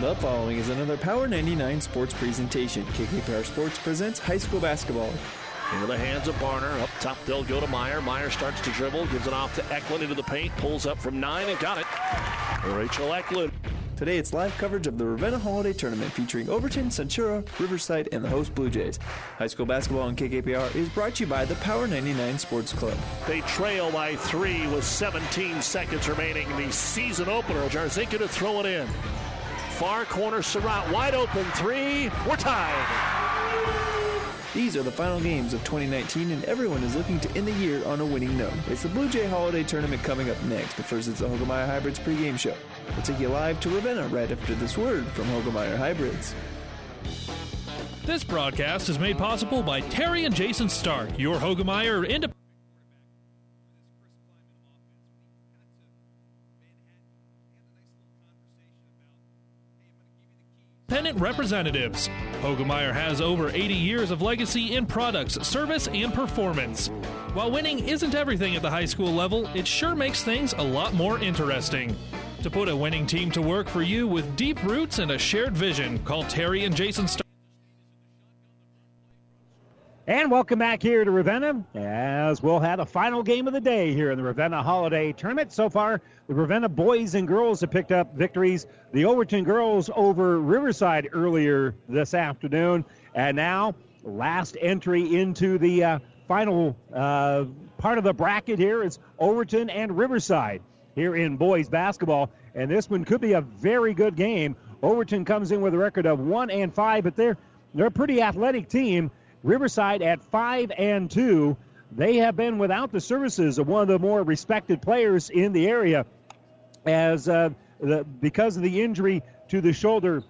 The following is another Power 99 sports presentation. KKPR Sports presents high school basketball. Into the hands of Barner. Up top, they'll go to Meyer. Meyer starts to dribble, gives it off to Eklund into the paint, pulls up from nine and got it. Rachel Eklund. Today it's live coverage of the Ravenna Holiday Tournament featuring Overton, Centura, Riverside, and the host Blue Jays. High school basketball on KKPR is brought to you by the Power 99 Sports Club. They trail by three with 17 seconds remaining. The season opener. Jarzinka to throw it in. Far corner, Surratt wide open three. We're tied. These are the final games of 2019, and everyone is looking to end the year on a winning note. It's the Blue Jay Holiday Tournament coming up next, but first it's the Hoegemeyer Hybrids pregame show. We'll take you live to Ravenna right after this word from Hoegemeyer Hybrids. This broadcast is made possible by Terry and Jason Stark, your Hoegemeyer independent. Representatives. Hoegemeyer has over 80 years of legacy in products, service, and performance. While winning isn't everything at the high school level, it sure makes things a lot more interesting. To put a winning team to work for you with deep roots and a shared vision, call Terry and Jason. And welcome back here to Ravenna as we'll have the final game of the day here in the Ravenna Holiday Tournament. So far, the Ravenna boys and girls have picked up victories. The Overton girls over Riverside earlier this afternoon. And now, last entry into the uh, final uh, part of the bracket here is Overton and Riverside here in boys basketball. And this one could be a very good game. Overton comes in with a record of 1 and 5, but they're, they're a pretty athletic team. Riverside at five and two. They have been without the services of one of the more respected players in the area, as uh, the, because of the injury to the shoulder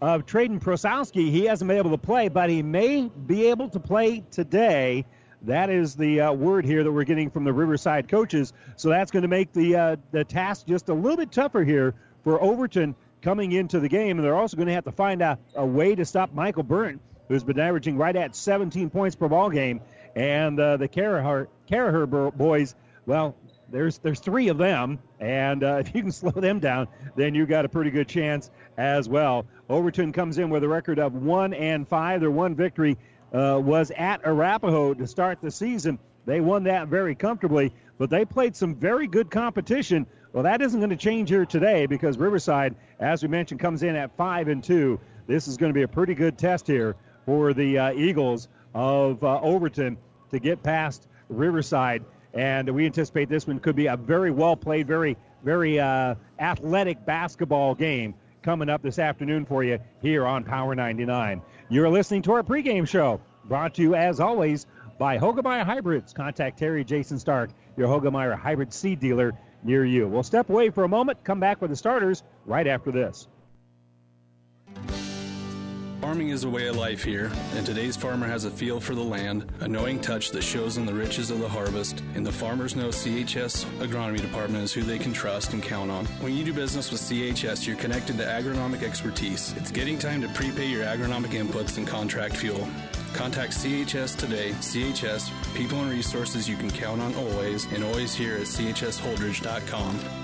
of Traden Prosowski, he hasn't been able to play, but he may be able to play today. That is the uh, word here that we're getting from the Riverside coaches. So that's going to make the uh, the task just a little bit tougher here for Overton coming into the game, and they're also going to have to find a, a way to stop Michael Burnt who's been averaging right at 17 points per ball game. And uh, the Caraher boys, well, there's there's three of them, and uh, if you can slow them down, then you got a pretty good chance as well. Overton comes in with a record of one and five. Their one victory uh, was at Arapahoe to start the season. They won that very comfortably, but they played some very good competition. Well, that isn't going to change here today because Riverside, as we mentioned, comes in at five and two. This is going to be a pretty good test here for the uh, Eagles of uh, Overton to get past Riverside. And we anticipate this one could be a very well played, very, very uh, athletic basketball game coming up this afternoon for you here on Power 99. You're listening to our pregame show, brought to you as always by Hoegemeyer Hybrids. Contact Terry Jason Stark, your Hoegemeyer Hybrid seed dealer near you. We'll step away for a moment, come back with the starters right after this. Farming is a way of life here, and today's farmer has a feel for the land, a knowing touch that shows in the riches of the harvest, and the farmers know CHS Agronomy Department is who they can trust and count on. When you do business with CHS, you're connected to agronomic expertise. It's getting time to prepay your agronomic inputs and contract fuel. Contact CHS today. CHS, people and resources you can count on always, and always here at chsholdridge.com.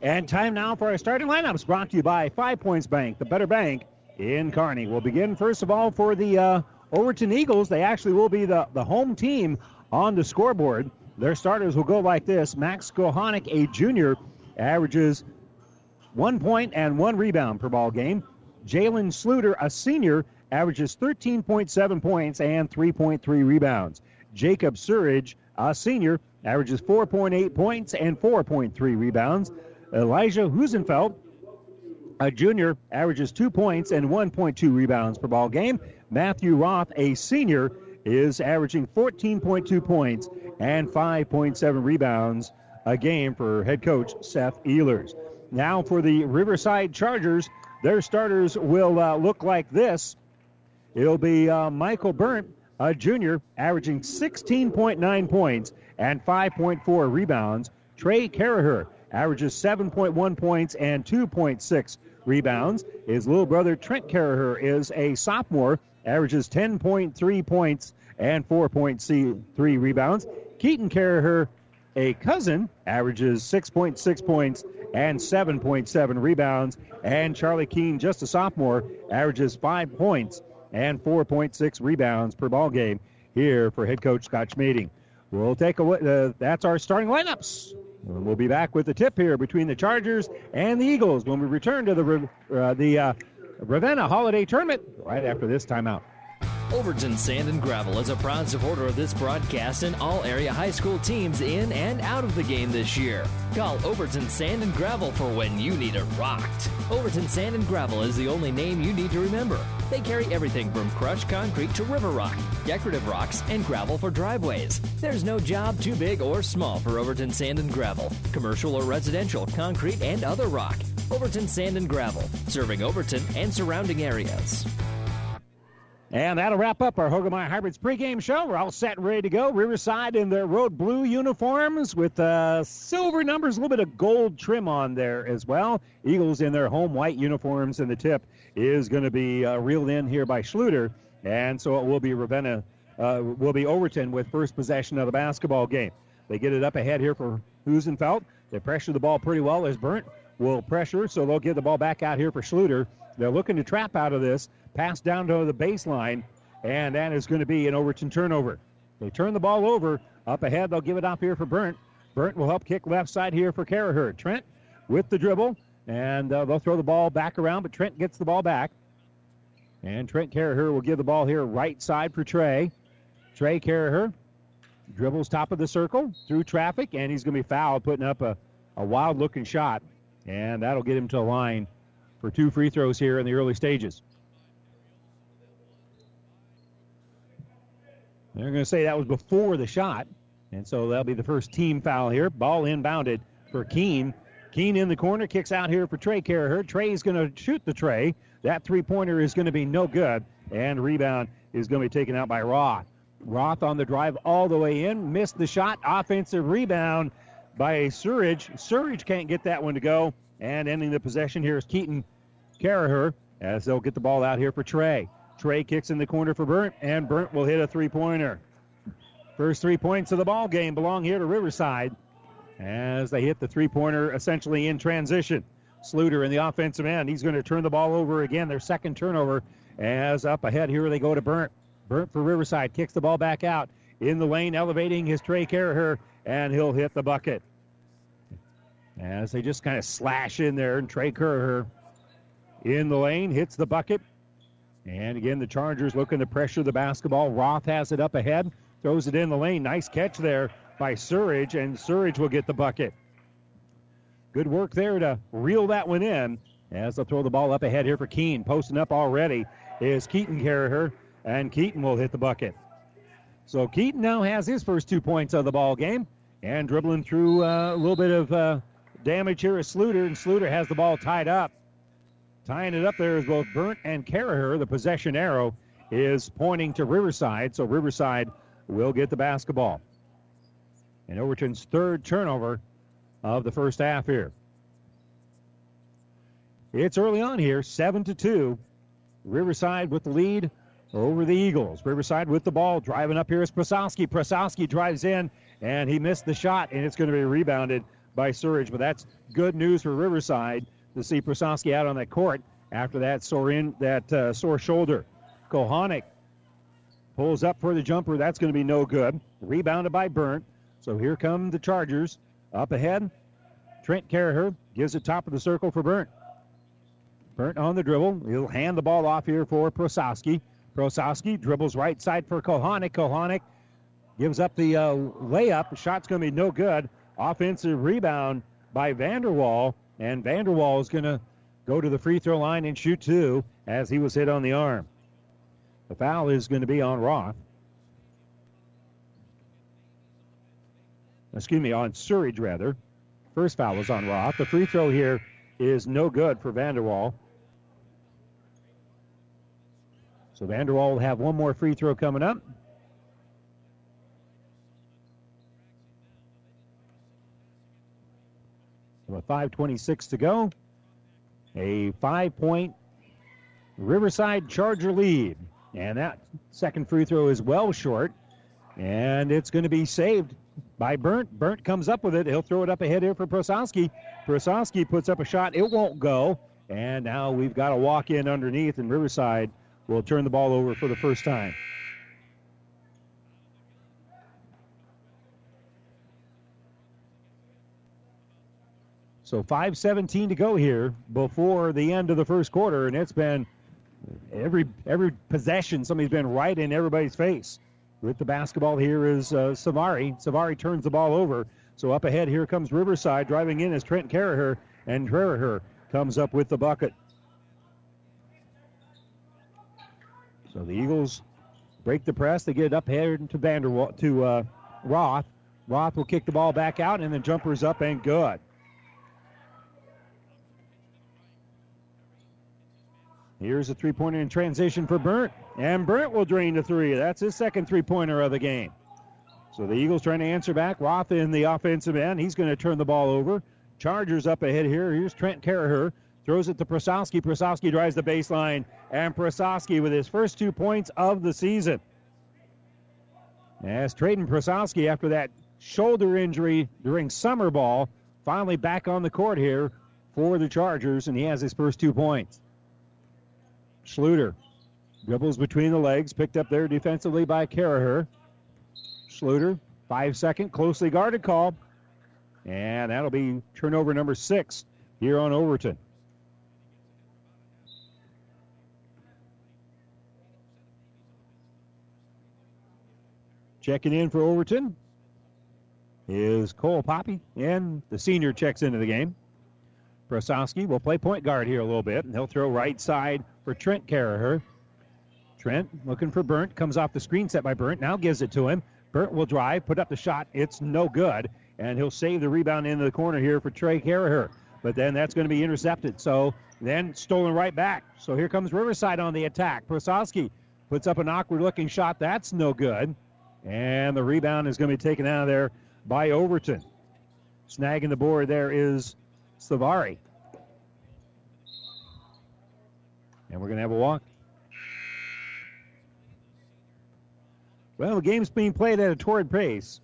And time now for our starting lineups brought to you by Five Points Bank, the better bank in Kearney. We'll begin first of all for the uh, Overton Eagles. They actually will be the, the home team on the scoreboard. Their starters will go like this Max Kohanic, a junior, averages one point and one rebound per ball game. Jalen Schluter, a senior, averages 13.7 points and 3.3 rebounds. Jacob Surridge, a senior, averages 4.8 points and 4.3 rebounds. Elijah Husenfeld, a junior, averages two points and 1.2 rebounds per ball game. Matthew Roth, a senior, is averaging 14.2 points and 5.7 rebounds a game for head coach Seth Ehlers. Now for the Riverside Chargers, their starters will uh, look like this. It'll be uh, Michael Burnt, a junior, averaging 16.9 points and 5.4 rebounds. Trey Caraher averages 7.1 points and 2.6 rebounds. His little brother Trent Caraher is a sophomore, averages 10.3 points and 4.3 rebounds. Keaton Caraher, a cousin, averages 6.6 points and 7.7 rebounds. And Charlie Keene, just a sophomore, averages 5 points and 4.6 rebounds per ball game here for head coach Scott Schmading. We'll take a uh, that's our starting lineups. We'll be back with the tip here between the Chargers and the Eagles when we return to the uh, the uh, Ravenna Holiday Tournament right after this timeout. Overton Sand and Gravel is a proud supporter of this broadcast and all area high school teams in and out of the game this year. Call Overton Sand and Gravel for when you need it rocked. Overton Sand and Gravel is the only name you need to remember. They carry everything from crushed concrete to river rock, decorative rocks, and gravel for driveways. There's no job too big or small for Overton Sand and Gravel, commercial or residential, concrete, and other rock. Overton Sand and Gravel, serving Overton and surrounding areas. And that'll wrap up our Hoegemeyer Hybrids pregame show. We're all set and ready to go. Riverside in their road blue uniforms with uh, silver numbers, a little bit of gold trim on there as well. Eagles in their home white uniforms, and the tip is going to be uh, reeled in here by Schluter. And so it will be Ravenna, uh, will be Overton with first possession of the basketball game. They get it up ahead here for Husenfeld. They pressure the ball pretty well as Burnt will pressure, so they'll get the ball back out here for Schluter. They're looking to trap out of this. Pass down to the baseline, and that is going to be an Overton turnover. They turn the ball over. Up ahead, they'll give it off here for Burnt. Burnt will help kick left side here for Caraher. Trent with the dribble, and uh, they'll throw the ball back around, but Trent gets the ball back. And Trent Caraher will give the ball here right side for Trey. Trey Caraher dribbles top of the circle through traffic, and he's going to be fouled, putting up a, a wild looking shot. And that'll get him to the line for two free throws here in the early stages. They're going to say that was before the shot. And so that'll be the first team foul here. Ball inbounded for Keene. Keene in the corner, kicks out here for Trey Caraher. Trey's going to shoot the tray. That three pointer is going to be no good. And rebound is going to be taken out by Roth. Roth on the drive all the way in, missed the shot. Offensive rebound by Surridge. Surridge can't get that one to go. And ending the possession here is Keaton Caraher as they'll get the ball out here for Trey. Trey kicks in the corner for Burnt, and Burnt will hit a three pointer. First three points of the ball game belong here to Riverside as they hit the three pointer essentially in transition. Schluter in the offensive end. He's going to turn the ball over again. Their second turnover as up ahead here they go to Burnt. Burnt for Riverside kicks the ball back out in the lane, elevating his Trey Caraher, and he'll hit the bucket. As they just kind of slash in there, and Trey Caraher in the lane hits the bucket. And again, the Chargers looking to pressure the basketball. Roth has it up ahead, throws it in the lane. Nice catch there by Surridge, and Surridge will get the bucket. Good work there to reel that one in as they'll throw the ball up ahead here for Keene. Posting up already is Keaton Caraher, and Keaton will hit the bucket. So Keaton now has his first two points of the ball game, and dribbling through uh, a little bit of uh, damage here is Schluter, and Schluter has the ball tied up. Tying it up there is both Burnt and Caraher. The possession arrow is pointing to Riverside, so Riverside will get the basketball. And Overton's third turnover of the first half here. It's early on here, 7 to 2. Riverside with the lead over the Eagles. Riverside with the ball, driving up here is Prasowski. Prasowski drives in, and he missed the shot, and it's going to be rebounded by Surridge. But that's good news for Riverside to see Prasowski out on that court after that sore in that uh, sore shoulder. Kohanic pulls up for the jumper. That's going to be no good. Rebounded by Burnt. So here come the Chargers up ahead. Trent Caraher gives it top of the circle for Burnt. Burnt on the dribble. He'll hand the ball off here for Prosowski. Prosowski dribbles right side for Kohanic. Kohanic gives up the uh, layup. The shot's going to be no good. Offensive rebound by Vanderwall. And Vanderwall is going to go to the free throw line and shoot two as he was hit on the arm. The foul is going to be on Roth. Excuse me, on Surridge, rather. First foul was on Roth. The free throw here is no good for Vanderwall. So Vanderwall will have one more free throw coming up. With 5.26 to go, a five point Riverside Charger lead. And that second free throw is well short. And it's going to be saved by Burnt. Burnt comes up with it. He'll throw it up ahead here for Prosowski. Prosowski puts up a shot. It won't go. And now we've got a walk in underneath, and Riverside will turn the ball over for the first time. So 5:17 to go here before the end of the first quarter, and it's been every every possession somebody's been right in everybody's face. With the basketball here is uh, Savari. Savari turns the ball over. So up ahead here comes Riverside. Driving in is Trent Carraher, and Carraher comes up with the bucket. So the Eagles break the press. They get it up here to Vanderwall to uh, Roth. Roth will kick the ball back out, and the jumper's up and good. Here's a three pointer in transition for Burnt. And Burnt will drain the three. That's his second three pointer of the game. So the Eagles trying to answer back. Roth in the offensive end. He's going to turn the ball over. Chargers up ahead here. Here's Trent Carraher. Throws it to Prosowski. Prosowski drives the baseline. And Prosowski with his first two points of the season. As Traden Prosowski, after that shoulder injury during summer ball, finally back on the court here for the Chargers, and he has his first two points. Schluter dribbles between the legs, picked up there defensively by Carraher. Schluter, five second, closely guarded call. And that'll be turnover number six here on Overton. Checking in for Overton is Cole Poppy, and the senior checks into the game. Prosowski will play point guard here a little bit, and he'll throw right side for Trent Carraher. Trent looking for Burnt, comes off the screen set by Burnt, now gives it to him. Burnt will drive, put up the shot. It's no good, and he'll save the rebound into the corner here for Trey Carraher. But then that's going to be intercepted. So then stolen right back. So here comes Riverside on the attack. Prosowski puts up an awkward looking shot. That's no good. And the rebound is going to be taken out of there by Overton. Snagging the board there is Savari. And we're going to have a walk. Well, the game's being played at a torrid pace.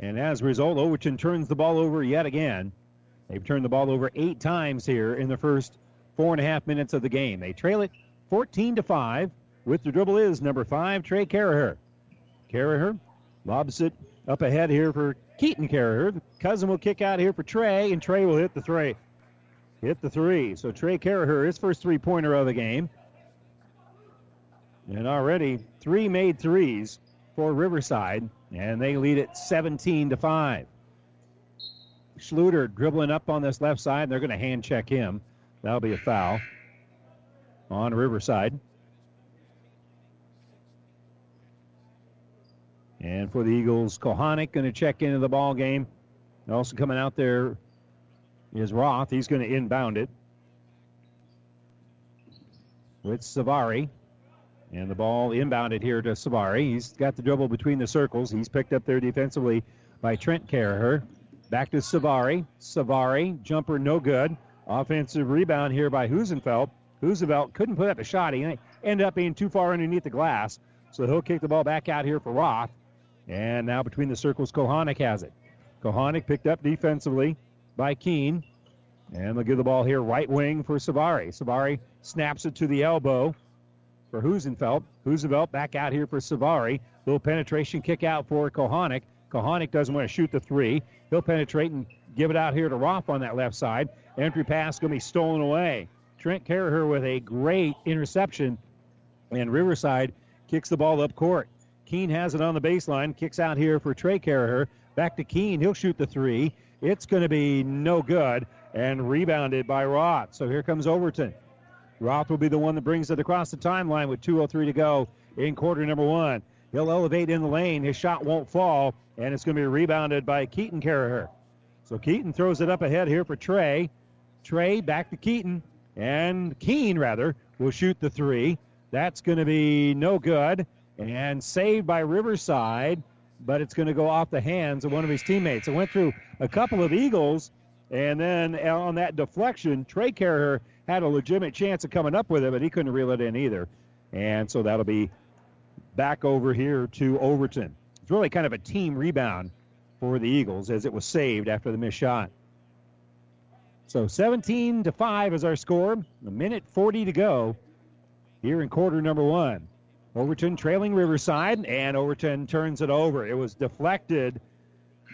And as a result, Overton turns the ball over yet again. They've turned the ball over eight times here in the first four and a half minutes of the game. They trail it 14 to 5. With the dribble is number five, Trey Carraher. Carraher lobs it up ahead here for Keaton Carraher. Cousin will kick out here for Trey, and Trey will hit the three. Hit the three. So Trey Carraher, his first three pointer of the game. And already three made threes for Riverside, and they lead it 17 to 5. Schluter dribbling up on this left side. and They're going to hand check him. That'll be a foul on Riverside. And for the Eagles, Kohanic going to check into the ball game. Also coming out there is Roth. He's going to inbound it with Savari. And the ball inbounded here to Savari. He's got the dribble between the circles. He's picked up there defensively by Trent Carraher. Back to Savari. Savari, jumper no good. Offensive rebound here by Husenfeld. Husenfeld couldn't put up a shot. He ended up being too far underneath the glass. So he'll kick the ball back out here for Roth. And now between the circles, Kohanic has it. Kohanic picked up defensively by Keene. And they'll give the ball here right wing for Savari. Savari snaps it to the elbow for Husenfeld. Husenfeld back out here for Savari. Little penetration kick out for Kohanic. Kohanic doesn't want to shoot the three. He'll penetrate and give it out here to Roth on that left side. Entry pass going to be stolen away. Trent Carraher with a great interception. And Riverside kicks the ball up court. Keene has it on the baseline, kicks out here for Trey Carraher. Back to Keene. He'll shoot the three. It's going to be no good and rebounded by Roth. So here comes Overton. Roth will be the one that brings it across the timeline with 2.03 to go in quarter number one. He'll elevate in the lane. His shot won't fall, and it's going to be rebounded by Keaton Caraher. So Keaton throws it up ahead here for Trey. Trey back to Keaton, and Keene, rather, will shoot the three. That's going to be no good, and saved by Riverside, but it's going to go off the hands of one of his teammates. It went through a couple of Eagles, and then uh, on that deflection, Trey Caraher had a legitimate chance of coming up with it, but he couldn't reel it in either. And so that'll be back over here to Overton. It's really kind of a team rebound for the Eagles as it was saved after the missed shot. So 17 to 5 is our score. A minute 40 to go here in quarter number one. Overton trailing Riverside, and Overton turns it over. It was deflected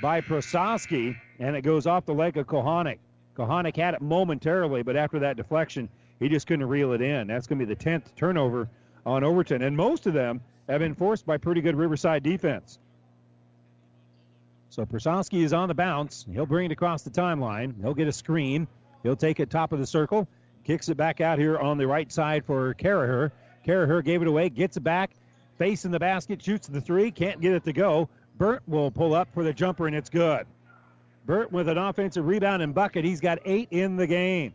by Prososki, and it goes off the leg of Kohanic. Kohanic had it momentarily, but after that deflection, he just couldn't reel it in. That's going to be the 10th turnover on Overton, and most of them have been forced by pretty good Riverside defense. So Prososki is on the bounce. He'll bring it across the timeline. He'll get a screen. He'll take it top of the circle, kicks it back out here on the right side for Caraher. Caraher gave it away, gets it back, facing the basket, shoots the three, can't get it to go. Burt will pull up for the jumper, and it's good. Burt with an offensive rebound and bucket. He's got eight in the game.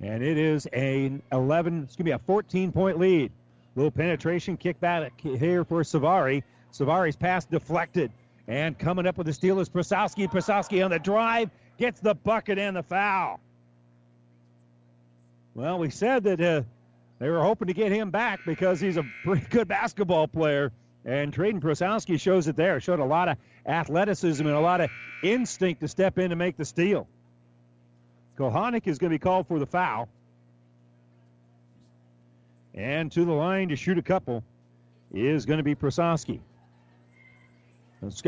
And it is a 11, it's going to be a 14 point lead. Little penetration kick back here for Savari. Savari's pass deflected. And coming up with the steal is Prasowski. Prasowski on the drive gets the bucket and the foul. Well, we said that uh, they were hoping to get him back because he's a pretty good basketball player. And Traden Prasowski shows it there. Showed a lot of athleticism and a lot of instinct to step in and make the steal. Kohanic is going to be called for the foul. And to the line to shoot a couple is going to be Prasowski.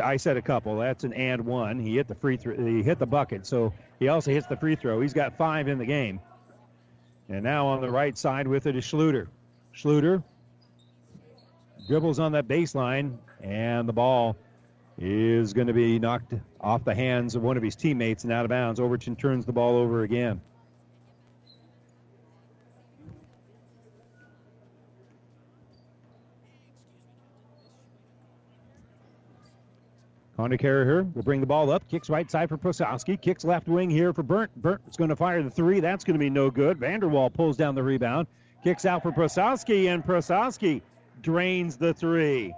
I said a couple. That's an and one. He hit the free throw. He hit the bucket, so he also hits the free throw. He's got five in the game. And now on the right side with it is Schluter. Schluter dribbles on that baseline, and the ball is going to be knocked off the hands of one of his teammates and out of bounds. Overton turns the ball over again. Connor Carrier will bring the ball up, kicks right side for Prosowski, kicks left wing here for Burnt. Burnt is going to fire the three. That's going to be no good. Vanderwall pulls down the rebound, kicks out for Prosowski, and Prosowski drains the three.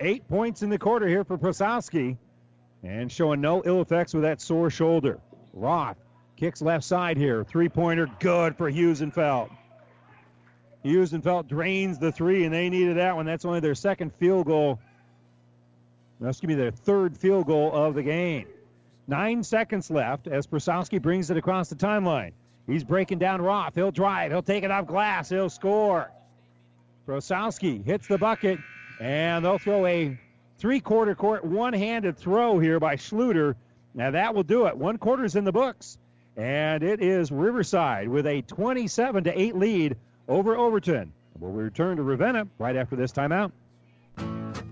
Eight points in the quarter here for Prosowski, and showing no ill effects with that sore shoulder. Roth kicks left side here. Three pointer, good for Husenfeld. Husenfeld drains the three, and they needed that one. That's only their second field goal that's going to be their third field goal of the game. Nine seconds left as Prasowski brings it across the timeline. He's breaking down Roth. He'll drive. He'll take it off glass. He'll score. Prasowski hits the bucket, and they'll throw a three-quarter court one-handed throw here by Schluter. Now that will do it. One quarter's in the books, and it is Riverside with a 27 to 8 lead over Overton. We'll return to Ravenna right after this timeout.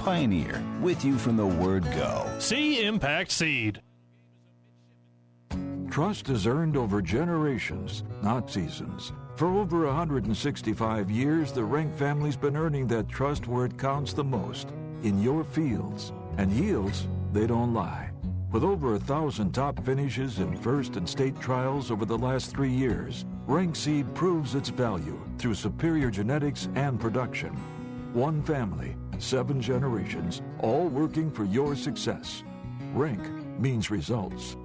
Pioneer, with you from the word go. See Impact Seed. Trust is earned over generations, not seasons. For over 165 years, the Rank family's been earning that trust where it counts the most in your fields. And yields, they don't lie. With over a thousand top finishes in first and state trials over the last three years, Rank Seed proves its value through superior genetics and production. One family, seven generations, all working for your success. Rank means results.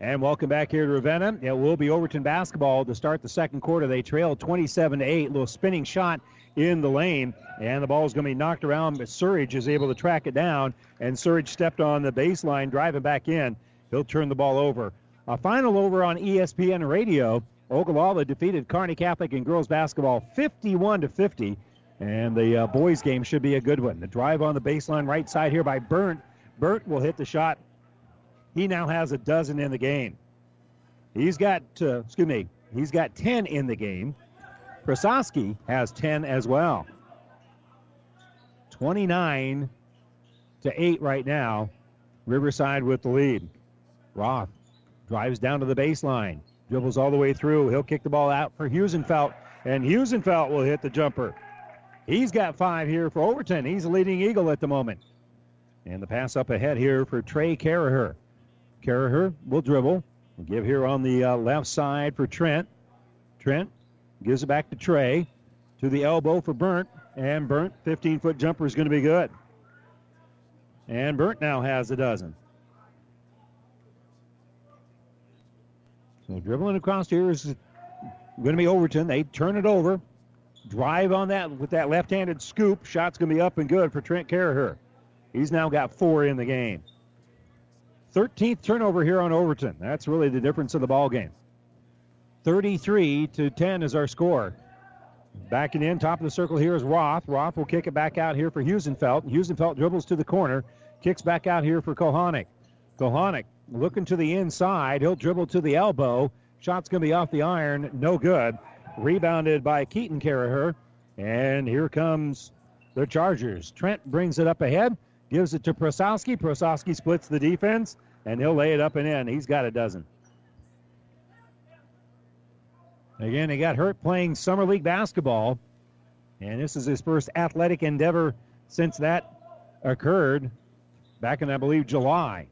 And welcome back here to Ravenna. It will be Overton basketball to start the second quarter. They trail 27 to 8. Little spinning shot in the lane, and the ball is going to be knocked around, but Surridge is able to track it down, and Surridge stepped on the baseline, driving back in. He'll turn the ball over. A final over on ESPN radio. Ogallala defeated Kearney Catholic in girls basketball 51 to 50. And the uh, boys' game should be a good one. The drive on the baseline right side here by Burnt. Burnt will hit the shot. He now has a dozen in the game. He's got, uh, excuse me, he's got 10 in the game. Prasowski has 10 as well. 29 to 8 right now. Riverside with the lead. Roth drives down to the baseline, dribbles all the way through. He'll kick the ball out for Husenfeld, and Husenfeld will hit the jumper. He's got five here for Overton. He's a leading Eagle at the moment. And the pass up ahead here for Trey Caraher. Caraher will dribble. We'll give here on the uh, left side for Trent. Trent gives it back to Trey. To the elbow for Burnt. And Burnt, 15 foot jumper is going to be good. And Burnt now has a dozen. So dribbling across here is going to be Overton. They turn it over. Drive on that with that left handed scoop. Shot's going to be up and good for Trent Caraher. He's now got four in the game. 13th turnover here on Overton. That's really the difference in the ball game. 33 to 10 is our score. Backing in, top of the circle here is Roth. Roth will kick it back out here for Husenfeld. Husenfeld dribbles to the corner, kicks back out here for Kohanic. Kohanic looking to the inside. He'll dribble to the elbow. Shot's going to be off the iron. No good. Rebounded by Keaton Caraher. And here comes the Chargers. Trent brings it up ahead, gives it to Prasowski. Prasowski splits the defense, and he'll lay it up and in. He's got a dozen. Again, he got hurt playing Summer League basketball, and this is his first athletic endeavor since that occurred back in, I believe, July.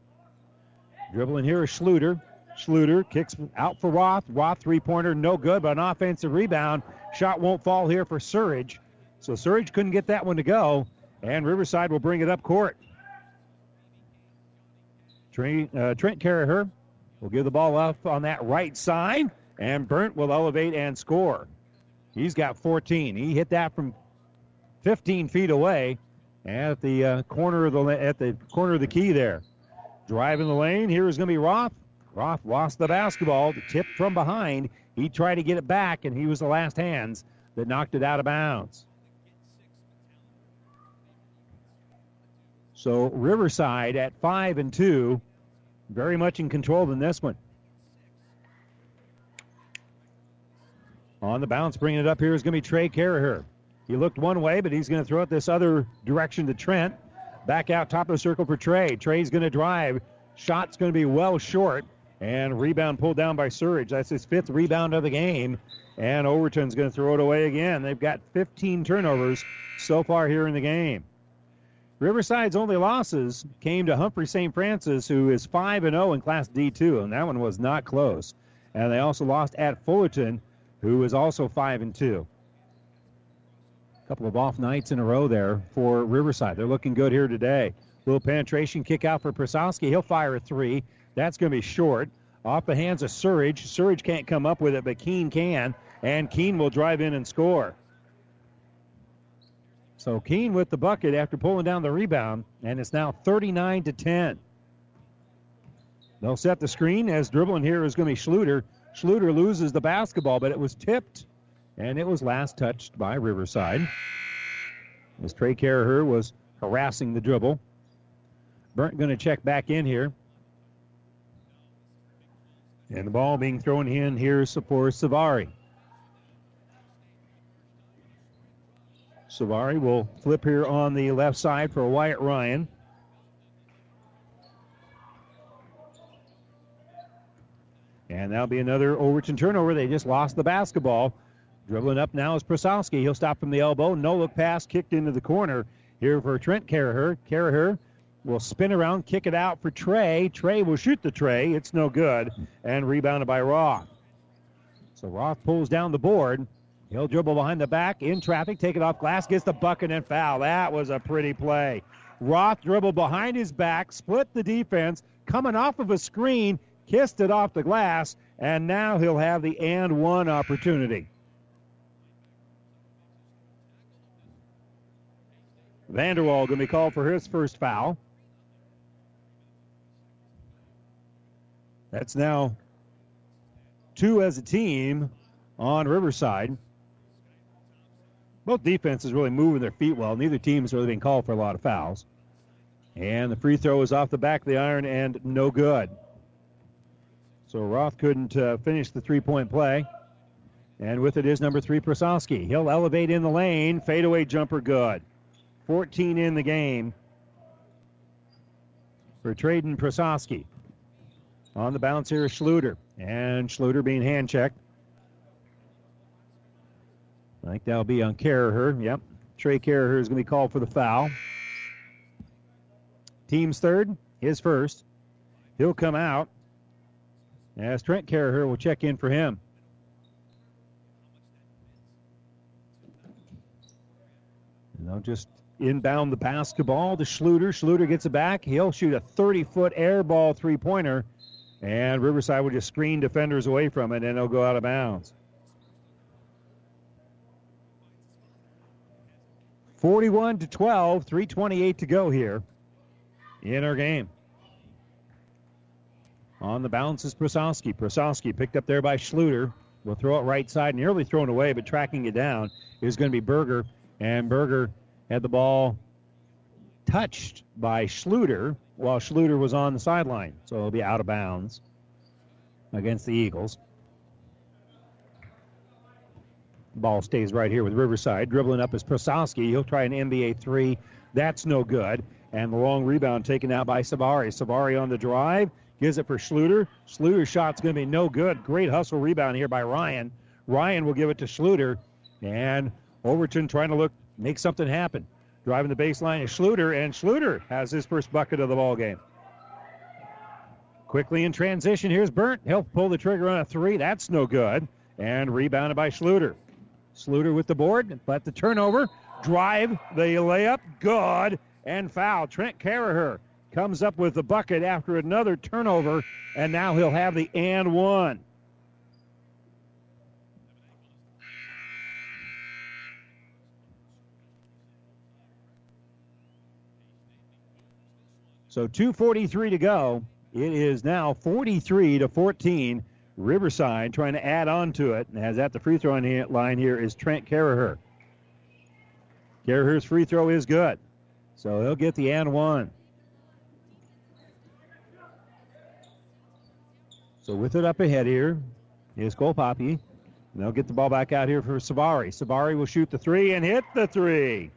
Dribbling here is Schluter. Schluter kicks out for Roth. Roth three pointer, no good, but an offensive rebound. Shot won't fall here for Surridge. So Surridge couldn't get that one to go, and Riverside will bring it up court. Trent, uh, Trent Caraher will give the ball up on that right side, and Burnt will elevate and score. He's got 14. He hit that from 15 feet away at the uh, corner of the at the corner of the key there. Driving the lane. Here is going to be Roth. Roth lost the basketball, tipped from behind. He tried to get it back, and he was the last hands that knocked it out of bounds. So Riverside at five and two, very much in control in this one. On the bounce, bringing it up here is going to be Trey Caraher. He looked one way, but he's going to throw it this other direction to Trent. Back out top of the circle for Trey. Trey's going to drive. Shot's going to be well short. And rebound pulled down by Surridge. That's his fifth rebound of the game. And Overton's going to throw it away again. They've got 15 turnovers so far here in the game. Riverside's only losses came to Humphrey St. Francis, who is 5 and 0 in Class D2, and that one was not close. And they also lost at Fullerton, who is also 5 and 2 couple of off nights in a row there for Riverside. They're looking good here today. Little penetration kick out for Prasowski. He'll fire a three. That's going to be short. Off the hands of Surridge. Surridge can't come up with it, but Keene can. And Keene will drive in and score. So Keene with the bucket after pulling down the rebound, and it's now 39 to 10. They'll set the screen as dribbling here is going to be Schluter. Schluter loses the basketball, but it was tipped and it was last touched by Riverside. As Trey Caraher was harassing the dribble. Burnt going to check back in here. And the ball being thrown in here for Savari. Savari will flip here on the left side for Wyatt Ryan. And that'll be another Overton turnover. They just lost the basketball. Dribbling up now is Prasowski. He'll stop from the elbow. No look pass kicked into the corner here for Trent Caraher. Caraher will spin around, kick it out for Trey. Trey will shoot the tray. It's no good. And rebounded by Roth. So Roth pulls down the board. He'll dribble behind the back in traffic, take it off glass, gets the bucket and foul. That was a pretty play. Roth dribbled behind his back, split the defense, coming off of a screen, kissed it off the glass, and now he'll have the and one opportunity. Vanderwall going to be called for his first foul. That's now two as a team on Riverside. both defenses really moving their feet well. Neither team has really been called for a lot of fouls. And the free throw is off the back of the iron and no good. So Roth couldn't uh, finish the three point play. And with it is number three, Prasowski. He'll elevate in the lane. Fadeaway jumper good. 14 in the game for Traden Prasowski. On the bounce here is Schluter. And Schluter being hand checked. I think that'll be on Caraher. Yep. Trey Caraher is going to be called for the foul. Team's third, his first. He'll come out as Trent Caraher will check in for him. And they'll just inbound the basketball to Schluter. Schluter gets it back. He'll shoot a 30 foot air ball three pointer. And Riverside will just screen defenders away from it, and it'll go out of bounds. 41 to 12, 328 to go here in our game. On the bounce is Prasowski. Prasowski picked up there by Schluter. Will throw it right side, nearly thrown away, but tracking it down is going to be Berger. And Berger had the ball touched by Schluter while Schluter was on the sideline. So it'll be out of bounds against the Eagles. Ball stays right here with Riverside. Dribbling up is Prasowski. He'll try an NBA three. That's no good. And the long rebound taken out by Savari. Savari on the drive. Gives it for Schluter. Schluter's shot's going to be no good. Great hustle rebound here by Ryan. Ryan will give it to Schluter. And Overton trying to look, make something happen. Driving the baseline is Schluter, and Schluter has his first bucket of the ball game. Quickly in transition, here's Burnt. He'll pull the trigger on a three. That's no good. And rebounded by Schluter. Schluter with the board, but the turnover, drive, the layup, good, and foul. Trent Caraher comes up with the bucket after another turnover, and now he'll have the and one. So 2:43 to go. It is now 43 to 14. Riverside trying to add on to it. and has at the free throw line here is Trent Caraher. Caraher's free throw is good. So he'll get the and one. So with it up ahead here is Cole Poppy. And they'll get the ball back out here for Savari. Savari will shoot the three and hit the three.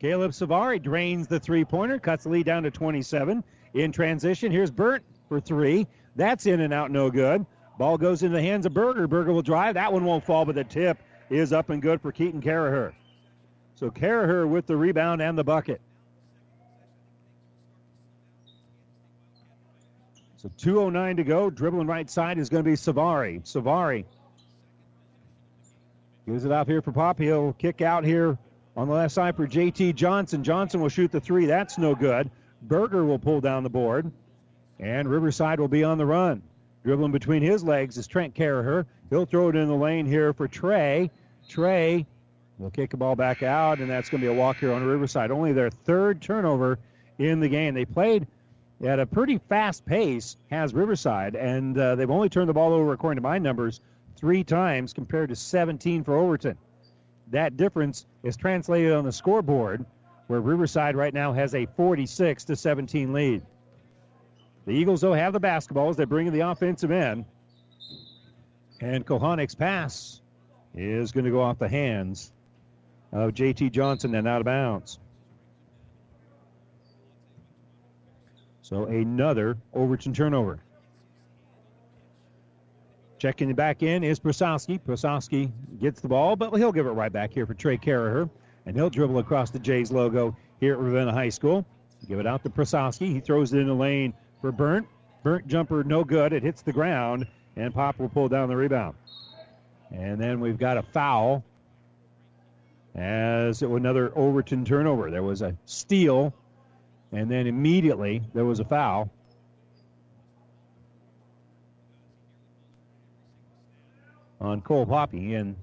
Caleb Savari drains the three pointer, cuts the lead down to 27. In transition, here's Burnt for three. That's in and out, no good. Ball goes into the hands of Berger. Berger will drive. That one won't fall, but the tip is up and good for Keaton Caraher. So Caraher with the rebound and the bucket. So 2.09 to go. Dribbling right side is going to be Savari. Savari gives it off here for Pop. He'll kick out here on the left side for JT Johnson. Johnson will shoot the three. That's no good. Berger will pull down the board. And Riverside will be on the run. Dribbling between his legs is Trent Caraher. He'll throw it in the lane here for Trey. Trey will kick the ball back out, and that's going to be a walk here on Riverside. Only their third turnover in the game. They played at a pretty fast pace, has Riverside, and uh, they've only turned the ball over, according to my numbers, three times compared to 17 for Overton. That difference is translated on the scoreboard, where Riverside right now has a 46 to 17 lead. The Eagles, though, have the basketballs. They bring in the offensive end. And Kohanic's pass is going to go off the hands of JT Johnson and out of bounds. So another Overton turnover. Checking back in is Prasowski. Prasowski gets the ball, but he'll give it right back here for Trey Caraher. And he'll dribble across the Jays logo here at Ravenna High School. Give it out to Prasowski. He throws it in the lane for Burnt. Burnt jumper, no good. It hits the ground, and Pop will pull down the rebound. And then we've got a foul as another Overton turnover. There was a steal, and then immediately there was a foul. On Cole Poppy, and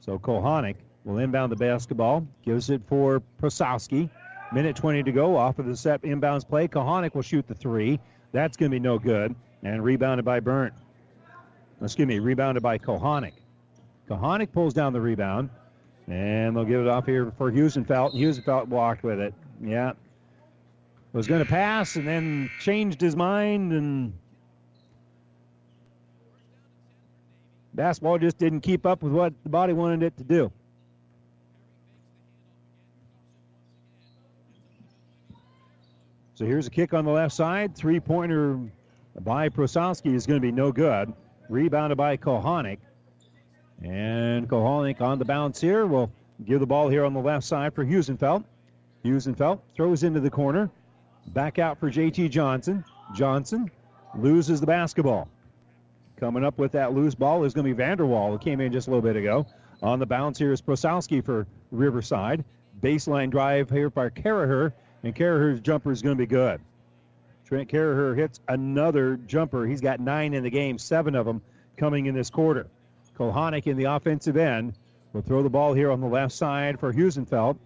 so Kohanic will inbound the basketball, gives it for Prasowski. Minute 20 to go off of the set inbounds play. Kohanic will shoot the three. That's going to be no good. And rebounded by Burnt. Excuse me, rebounded by Kohanic. Kohanic pulls down the rebound. And they'll give it off here for Husenfeld. Husenfeld walked with it. Yeah. Was going to pass and then changed his mind and basketball just didn't keep up with what the body wanted it to do. So here's a kick on the left side. Three pointer by Prosowski is going to be no good. Rebounded by Kohanic. And Kohanic on the bounce here will give the ball here on the left side for Husenfeld. Husenfeld throws into the corner. Back out for JT Johnson. Johnson loses the basketball. Coming up with that loose ball is going to be Vanderwall, who came in just a little bit ago. On the bounce here is Prosowski for Riverside. Baseline drive here by Caraher, and Caraher's jumper is going to be good. Trent Caraher hits another jumper. He's got nine in the game, seven of them coming in this quarter. Kohanic in the offensive end will throw the ball here on the left side for Husenfeld.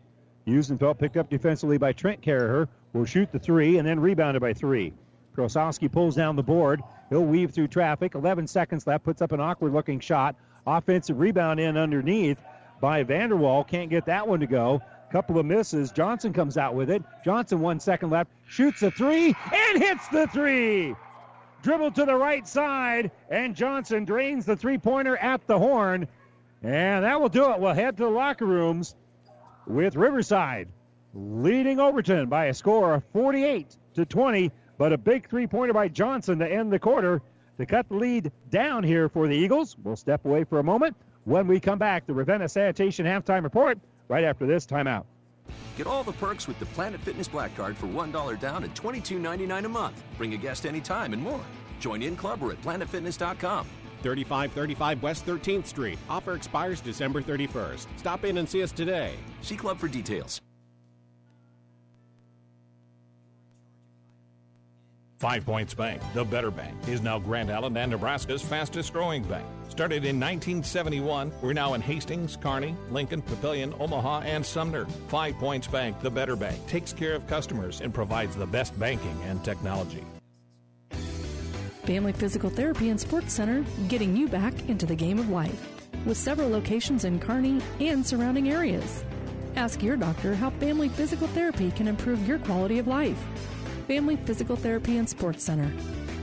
Husenfeld picked up defensively by Trent Caraher. Will shoot the three and then rebounded by three. Prosowski pulls down the board. He'll weave through traffic. 11 seconds left. Puts up an awkward looking shot. Offensive rebound in underneath by Vanderwall. Can't get that one to go. Couple of misses. Johnson comes out with it. Johnson, one second left. Shoots a three and hits the three. Dribble to the right side, and Johnson drains the three pointer at the horn. And that will do it. We'll head to the locker rooms with Riverside leading Overton by a score of 48 to 20. But a big three pointer by Johnson to end the quarter to cut the lead down here for the Eagles. We'll step away for a moment. When we come back, the Ravenna Sanitation halftime report right after this timeout. Get all the perks with the Planet Fitness Black Card for $1 down and $22.99 a month. Bring a guest anytime and more. Join in club or at planetfitness.com. 3535 West 13th Street. Offer expires December 31st. Stop in and see us today. See club for details. Five Points Bank, the better bank, is now Grand Island and Nebraska's fastest growing bank. Started in 1971, we're now in Hastings, Kearney, Lincoln, Papillion, Omaha, and Sumner. Five Points Bank, the better bank, takes care of customers and provides the best banking and technology. Family Physical Therapy and Sports Center, getting you back into the game of life. With several locations in Kearney and surrounding areas. Ask your doctor how Family Physical Therapy can improve your quality of life. Family Physical Therapy and Sports Center.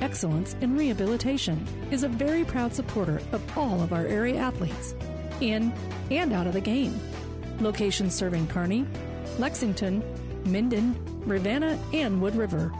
Excellence in Rehabilitation is a very proud supporter of all of our area athletes, in and out of the game. Locations serving Kearney, Lexington, Minden, Ravenna, and Wood River.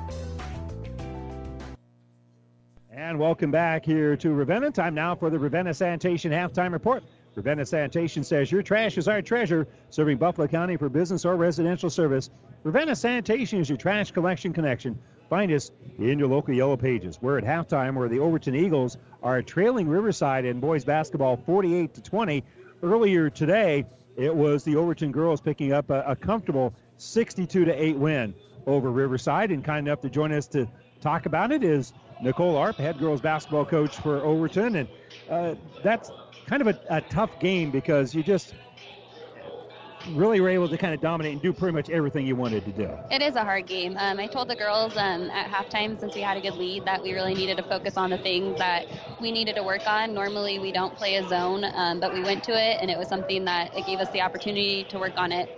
And welcome back here to Ravenna. Time now for the Ravenna Sanitation halftime report. Ravenna Sanitation says your trash is our treasure, serving Buffalo County for business or residential service. Ravenna Sanitation is your trash collection connection. Find us in your local Yellow Pages. We're at halftime where the Overton Eagles are trailing Riverside in boys basketball 48 to 20. Earlier today, it was the Overton girls picking up a, a comfortable 62 to 8 win over Riverside. And kind enough to join us to talk about it is Nicole Arp, head girls basketball coach for Overton. And uh, that's kind of a, a tough game because you just really were able to kind of dominate and do pretty much everything you wanted to do. It is a hard game. Um, I told the girls um, at halftime, since we had a good lead, that we really needed to focus on the things that we needed to work on. Normally, we don't play a zone, um, but we went to it, and it was something that it gave us the opportunity to work on it.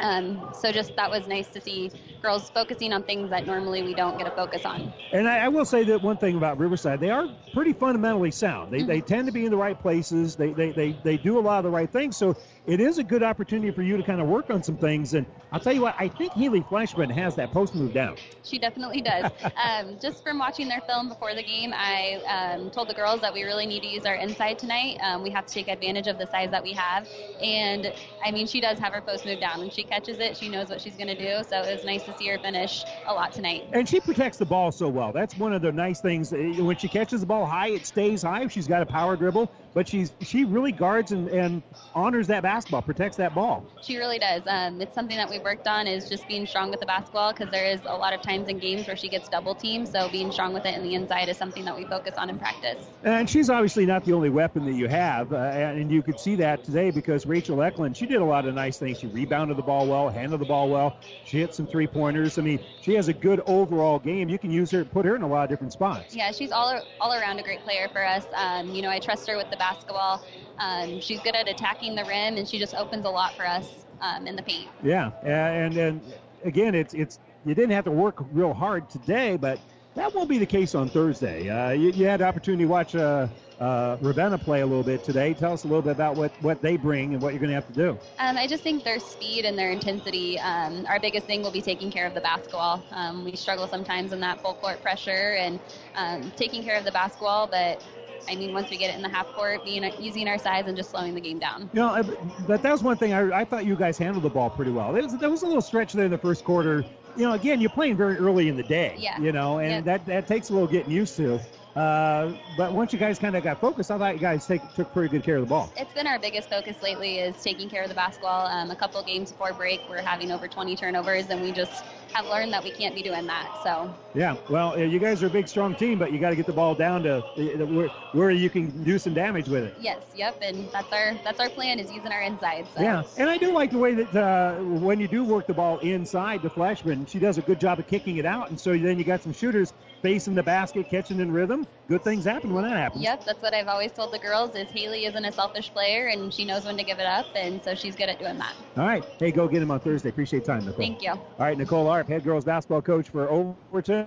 Um, so just that was nice to see girls focusing on things that normally we don't get a focus on. And I, I will say that one thing about Riverside, they are pretty fundamentally sound. They, mm-hmm. they tend to be in the right places. They, they, they, they do a lot of the right things. So it is a good opportunity for you to kind of work on some things. And I'll tell you what, I think Haley Fleshman has that post move down. She definitely does. um, just from watching their film before the game, I um, told the girls that we really need to use our inside tonight. Um, we have to take advantage of the size that we have. And I mean, she does have her post move down. When she catches it, she knows what she's going to do. So it was nice to see her finish a lot tonight. And she protects the ball so well. That's one of the nice things. Eh, when she catches the ball high, it stays high. She's got a power dribble, but she's she really guards and, and honors that basketball, protects that ball. She really does. Um, it's something that we've worked on is just being strong with the basketball because there is a lot of times in games where she gets double teamed. So being strong with it in the inside is something that we focus on in practice. And she's obviously not the only weapon that you have, uh, and you could see that today because Rachel Eklund, she did a lot of nice things. She rebounded the ball well, handled the ball well. She hit some three pointers. I mean, she has a good overall game. You can use her, put her in a lot of different spots. Yeah, she's all all around a great player for us. Um, you know, I trust her with the basketball. Um, she's good at attacking the rim, and she just opens a lot for us um, in the paint. Yeah, and and again, it's it's you didn't have to work real hard today, but that won't be the case on Thursday. Uh, you, you, had the opportunity to watch uh, uh, Ravenna play a little bit today. Tell us a little bit about what, what they bring and what you're going to have to do. Um, I just think their speed and their intensity. Um, our biggest thing will be taking care of the basketball. Um, we struggle sometimes in that full court pressure and um, taking care of the basketball, but I mean, once we get it in the half court, being using our size and just slowing the game down. You know, but that was one thing I, I thought you guys handled the ball pretty well. There was, there was a little stretch there in the first quarter. You know, again, you're playing very early in the day. Yeah. You know, and that that takes a little getting used to. Uh, but once you guys kind of got focused, I thought you guys take, took pretty good care of the ball. It's been our biggest focus lately is taking care of the basketball. Um, a couple games before break, we're having over 20 turnovers, and we just have learned that we can't be doing that. So. Yeah, well, you guys are a big, strong team, but you got to get the ball down to where, where you can do some damage with it. Yes, yep, and that's our that's our plan is using our inside. So. Yeah, and I do like the way that uh, when you do work the ball inside the Fleshman, she does a good job of kicking it out, and so then you got some shooters facing the basket, catching in rhythm. Good things happen when that happens. Yep, that's what I've always told the girls is Haley isn't a selfish player and she knows when to give it up and so she's good at doing that. All right. Hey, go get him on Thursday. Appreciate time, Nicole. Thank you. All right, Nicole Arp, head girls basketball coach for Overton.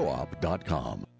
coop.com.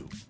you.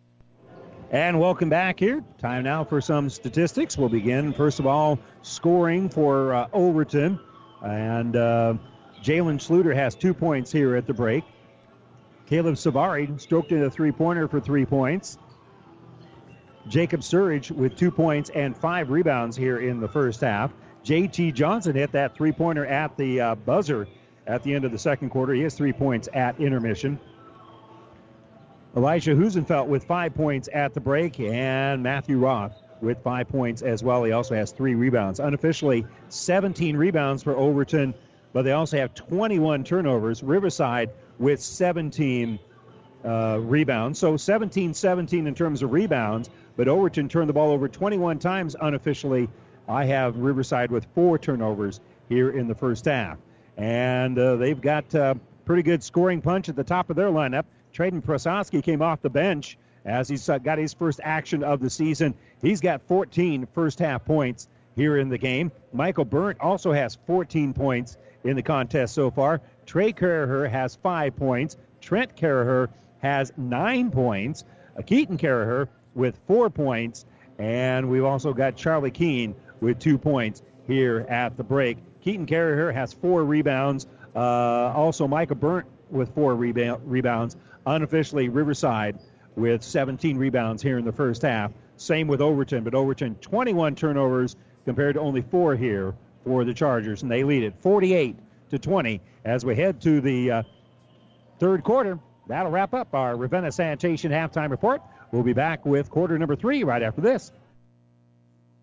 And welcome back here. Time now for some statistics. We'll begin, first of all, scoring for uh, Overton. And uh, Jalen Schluter has two points here at the break. Caleb Savari stroked in a three pointer for three points. Jacob Surridge with two points and five rebounds here in the first half. JT Johnson hit that three pointer at the uh, buzzer at the end of the second quarter. He has three points at intermission. Elijah Husenfeld with five points at the break, and Matthew Roth with five points as well. He also has three rebounds. Unofficially, 17 rebounds for Overton, but they also have 21 turnovers. Riverside with 17 uh, rebounds. So 17 17 in terms of rebounds, but Overton turned the ball over 21 times unofficially. I have Riverside with four turnovers here in the first half. And uh, they've got uh, pretty good scoring punch at the top of their lineup. Traden Prasowski came off the bench as he's uh, got his first action of the season. He's got 14 first half points here in the game. Michael Burnt also has 14 points in the contest so far. Trey Carraher has five points. Trent Carraher has nine points. Uh, Keaton Carraher with four points. And we've also got Charlie Keene with two points here at the break. Keaton Carraher has four rebounds. Uh, also, Micah Burnt with four rebound, rebounds. Unofficially, Riverside with 17 rebounds here in the first half. Same with Overton, but Overton 21 turnovers compared to only four here for the Chargers, and they lead it 48 to 20 as we head to the uh, third quarter. That'll wrap up our Ravenna Sanitation halftime report. We'll be back with quarter number three right after this.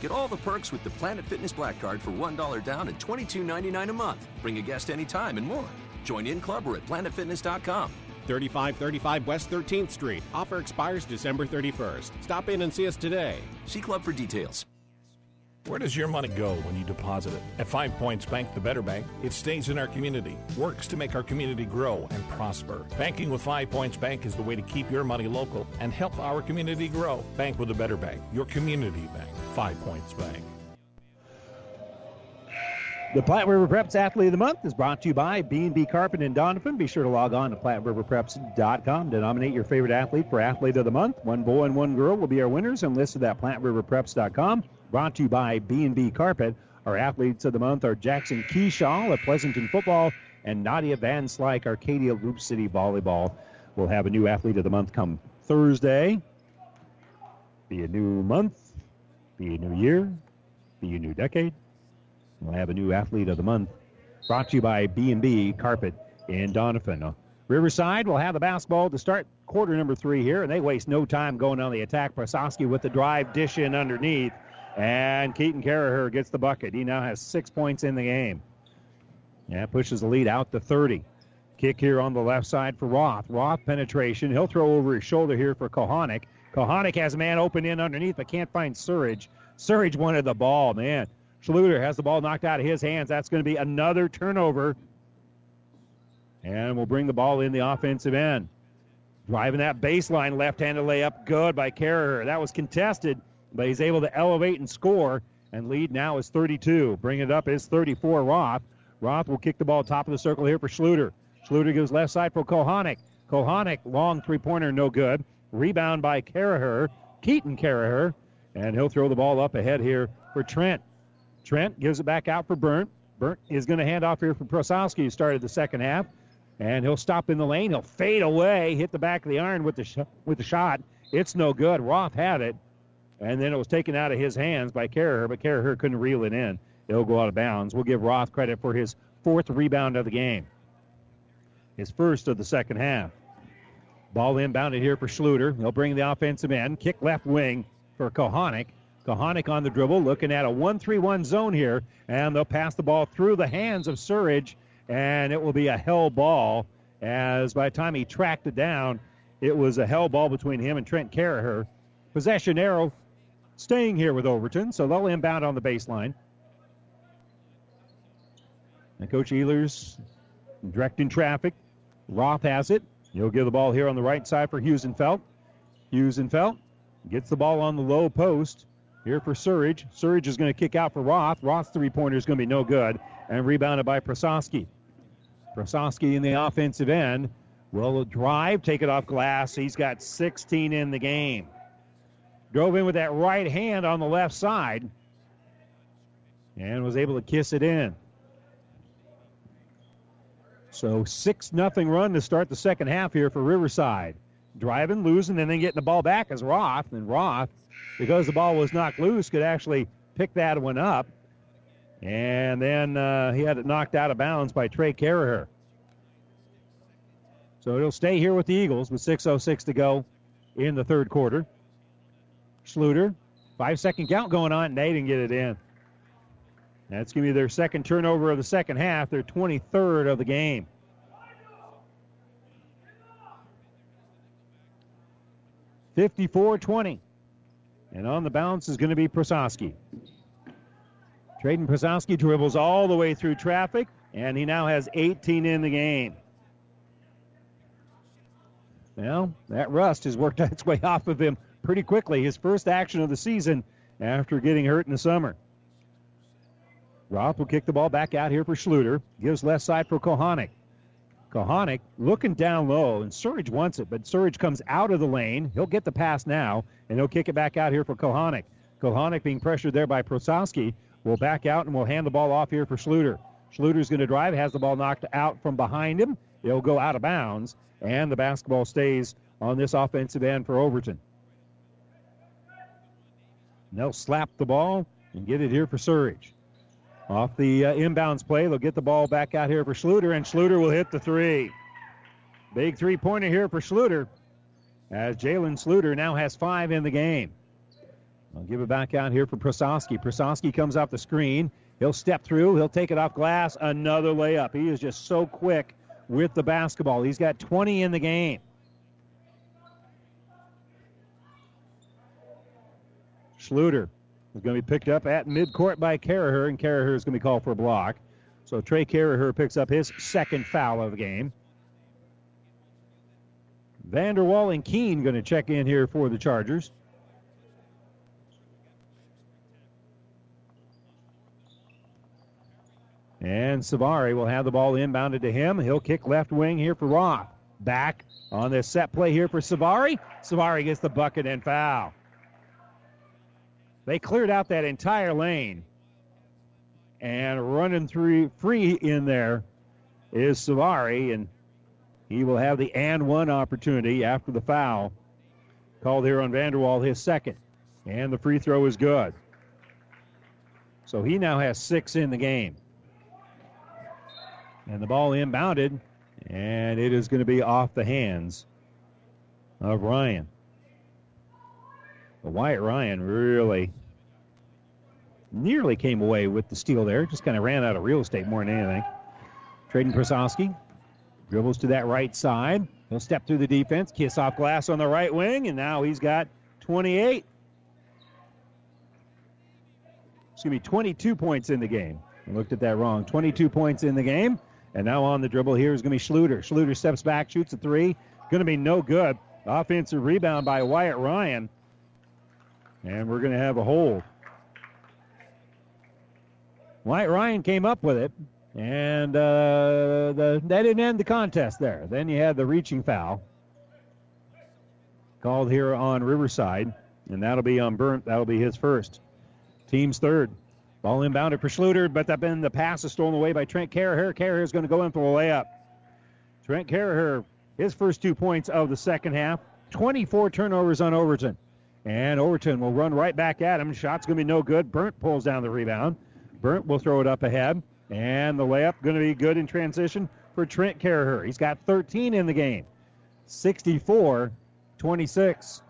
Get all the perks with the Planet Fitness Black Card for $1 down and $22.99 a month. Bring a guest anytime and more. Join in club or at planetfitness.com. 3535 West 13th Street. Offer expires December 31st. Stop in and see us today. See Club for details. Where does your money go when you deposit it? At Five Points Bank, the better bank, it stays in our community, works to make our community grow and prosper. Banking with Five Points Bank is the way to keep your money local and help our community grow. Bank with a better bank, your community bank. Five Points Bank. The Platte River Preps Athlete of the Month is brought to you by B&B Carpet in Doniphan. Be sure to log on to PlatteRiverPreps.com to nominate your favorite athlete for Athlete of the Month. One boy and one girl will be our winners and listed at PlatteRiverPreps.com. Brought to you by B&B Carpet. Our athletes of the month are Jackson Keyshaw of Pleasanton Football and Nadia Van Slyke, Arcadia Loop City Volleyball. We'll have a new athlete of the month come Thursday. Be a new month, be a new year, be a new decade. We'll have a new athlete of the month brought to you by B&B Carpet in Doniphan. Riverside will have the basketball to start quarter number three here, and they waste no time going on the attack. Prasowski with the drive, dish in underneath, and Keaton Carraher gets the bucket. He now has six points in the game. Yeah, pushes the lead out to 30. Kick here on the left side for Roth. Roth penetration. He'll throw over his shoulder here for Kohanic. Kohanic has a man open in underneath, but can't find Surridge. Surridge wanted the ball, man. Schluter has the ball knocked out of his hands. That's going to be another turnover. And we'll bring the ball in the offensive end. Driving that baseline left handed layup. Good by Carraher. That was contested, but he's able to elevate and score. And lead now is 32. Bring it up is 34 Roth. Roth will kick the ball top of the circle here for Schluter. Schluter goes left side for Kohanic. Kohanic, long three pointer, no good. Rebound by Carraher. Keaton Carraher. And he'll throw the ball up ahead here for Trent. Trent gives it back out for Burnt. Burnt is going to hand off here for Prosowski, who started the second half. And he'll stop in the lane. He'll fade away, hit the back of the iron with the, sh- with the shot. It's no good. Roth had it. And then it was taken out of his hands by Carraher, but Carraher couldn't reel it in. It'll go out of bounds. We'll give Roth credit for his fourth rebound of the game. His first of the second half. Ball inbounded here for Schluter. He'll bring the offensive end. Kick left wing for Kohanic. Kohanic on the dribble, looking at a 1 3 1 zone here, and they'll pass the ball through the hands of Surridge, and it will be a hell ball. As by the time he tracked it down, it was a hell ball between him and Trent Carraher. Possession arrow staying here with Overton, so they'll inbound on the baseline. And Coach Ehlers directing traffic. Roth has it. He'll give the ball here on the right side for Husenfeld. Husenfeld gets the ball on the low post. Here for Surridge. Surridge is going to kick out for Roth. Roth's three pointer is going to be no good. And rebounded by Prasowski. Prasowski in the offensive end will drive, take it off glass. He's got 16 in the game. Drove in with that right hand on the left side and was able to kiss it in. So 6 nothing run to start the second half here for Riverside. Driving, losing, and then getting the ball back as Roth. And Roth because the ball was knocked loose, could actually pick that one up. And then uh, he had it knocked out of bounds by Trey Carraher. So it'll stay here with the Eagles with 6.06 to go in the third quarter. Schluter, five second count going on, and they didn't get it in. That's going to be their second turnover of the second half, their 23rd of the game. Fifty-four twenty. And on the bounce is going to be Prososki. Traden Prososki dribbles all the way through traffic, and he now has 18 in the game. Well, that rust has worked its way off of him pretty quickly. His first action of the season after getting hurt in the summer. Roth will kick the ball back out here for Schluter. Gives left side for Kohanic. Kohanic looking down low, and Surridge wants it, but Surridge comes out of the lane. He'll get the pass now, and he'll kick it back out here for Kohanic. Kohanic being pressured there by Prososki will back out and will hand the ball off here for Schluter. Schluter's going to drive, has the ball knocked out from behind him. It'll go out of bounds, and the basketball stays on this offensive end for Overton. They'll slap the ball and get it here for Surridge. Off the uh, inbounds play, they'll get the ball back out here for Schluter, and Schluter will hit the three. Big three pointer here for Schluter, as Jalen Schluter now has five in the game. I'll give it back out here for Prososki. Prososki comes off the screen. He'll step through. He'll take it off glass. Another layup. He is just so quick with the basketball. He's got 20 in the game. Schluter is going to be picked up at midcourt by Caraher, and Caraher is going to be called for a block. So Trey Caraher picks up his second foul of the game. Vanderwall and Keene going to check in here for the Chargers. And Savari will have the ball inbounded to him. He'll kick left wing here for Roth. Back on this set play here for Savari. Savari gets the bucket and foul. They cleared out that entire lane. And running through free in there is Savari, and he will have the and one opportunity after the foul. Called here on Vanderwall, his second. And the free throw is good. So he now has six in the game. And the ball inbounded, and it is going to be off the hands of Ryan. But Wyatt Ryan really nearly came away with the steal there. Just kind of ran out of real estate more than anything. Traden Prososki dribbles to that right side. He'll step through the defense, kiss off glass on the right wing, and now he's got 28. It's going to be 22 points in the game. I looked at that wrong. 22 points in the game. And now on the dribble here is going to be Schluter. Schluter steps back, shoots a three. Going to be no good. Offensive rebound by Wyatt Ryan. And we're going to have a hold. Wyatt Ryan came up with it. And uh, the, that didn't end the contest there. Then you had the reaching foul called here on Riverside. And that'll be on Burnt. That'll be his first. Team's third. Ball inbounded for Schluter, but that been the pass is stolen away by Trent Caraher. Caraher is going to go in for a layup. Trent Caraher, his first two points of the second half. 24 turnovers on Overton. And Overton will run right back at him. Shot's going to be no good. Burnt pulls down the rebound. Burnt will throw it up ahead. And the layup going to be good in transition for Trent Caraher. He's got 13 in the game. 64 26.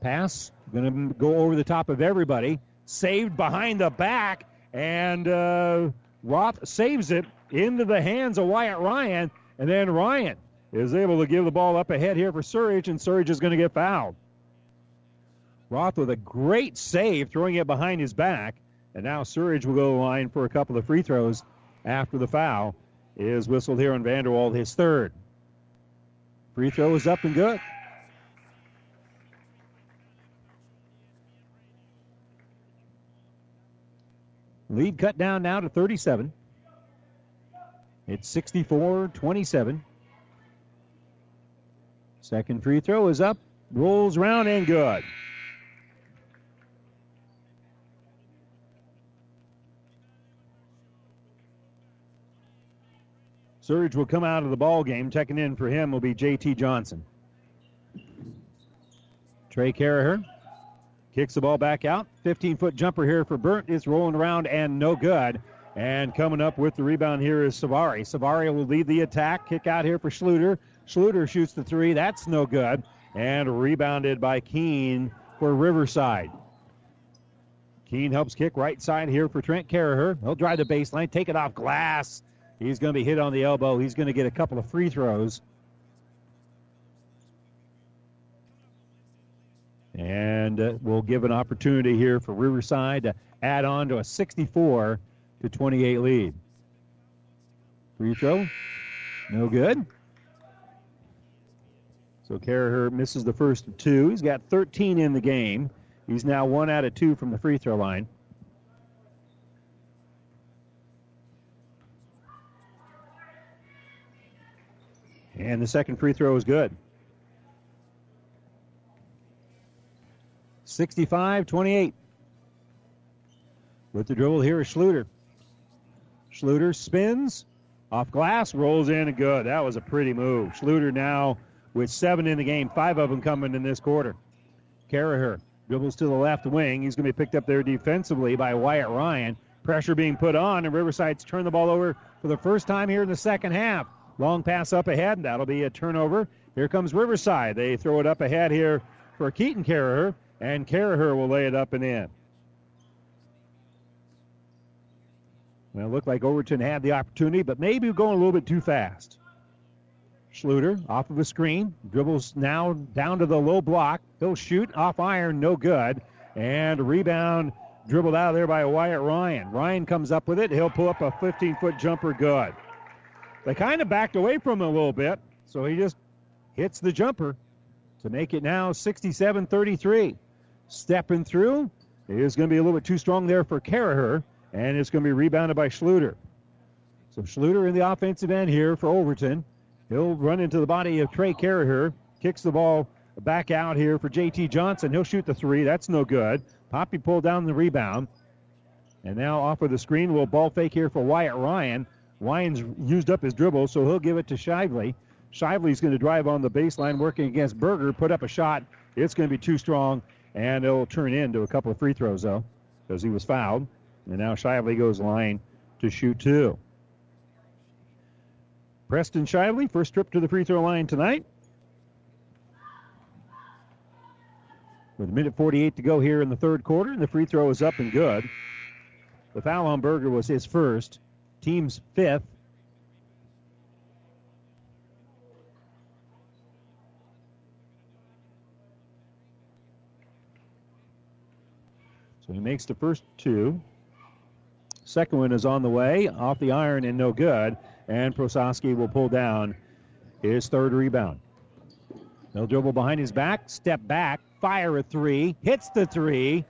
Pass going to go over the top of everybody saved behind the back, and uh, Roth saves it into the hands of Wyatt Ryan, and then Ryan is able to give the ball up ahead here for Surridge, and Surridge is going to get fouled. Roth with a great save, throwing it behind his back, and now Surridge will go to the line for a couple of free throws after the foul is whistled here on Vanderwall, his third. Free throw is up and good. Lead cut down now to 37. It's 64 27. Second free throw is up, rolls round and good. Surridge will come out of the ball game. Checking in for him will be J.T. Johnson. Trey Caraher Kicks the ball back out. 15 foot jumper here for Burnt. It's rolling around and no good. And coming up with the rebound here is Savari. Savari will lead the attack. Kick out here for Schluter. Schluter shoots the three. That's no good. And rebounded by Keene for Riverside. Keene helps kick right side here for Trent Caraher. He'll drive the baseline, take it off glass. He's going to be hit on the elbow. He's going to get a couple of free throws. And uh, will give an opportunity here for Riverside to add on to a 64 to 28 lead. Free throw, no good. So Carraher misses the first two. He's got 13 in the game. He's now one out of two from the free throw line. And the second free throw is good. 65 28. With the dribble here is Schluter. Schluter spins off glass, rolls in and good. That was a pretty move. Schluter now with seven in the game, five of them coming in this quarter. Carraher dribbles to the left wing. He's going to be picked up there defensively by Wyatt Ryan. Pressure being put on, and Riverside's turned the ball over for the first time here in the second half. Long pass up ahead, and that'll be a turnover. Here comes Riverside. They throw it up ahead here for Keaton Carraher, and Carraher will lay it up and in. Well, it looked like Overton had the opportunity, but maybe going a little bit too fast. Schluter off of a screen, dribbles now down to the low block. He'll shoot off iron, no good. And rebound dribbled out of there by Wyatt Ryan. Ryan comes up with it. He'll pull up a 15 foot jumper, good. They kind of backed away from him a little bit, so he just hits the jumper to make it now 67 33. Stepping through it is going to be a little bit too strong there for Carraher, and it's going to be rebounded by Schluter. So Schluter in the offensive end here for Overton. He'll run into the body of Trey Carraher, kicks the ball back out here for JT Johnson. He'll shoot the three. That's no good. Poppy pulled down the rebound. And now off of the screen, little ball fake here for Wyatt Ryan. Ryan's used up his dribble, so he'll give it to Shively. Shively's going to drive on the baseline, working against Berger, put up a shot. It's going to be too strong, and it'll turn into a couple of free throws, though, because he was fouled. And now Shively goes line to shoot two. Preston Shively, first trip to the free throw line tonight. With a minute 48 to go here in the third quarter, and the free throw is up and good. The foul on Berger was his first, team's fifth. So he makes the first two. Second one is on the way, off the iron and no good. And Prososki will pull down his third rebound. He'll dribble behind his back, step back, fire a three, hits the three.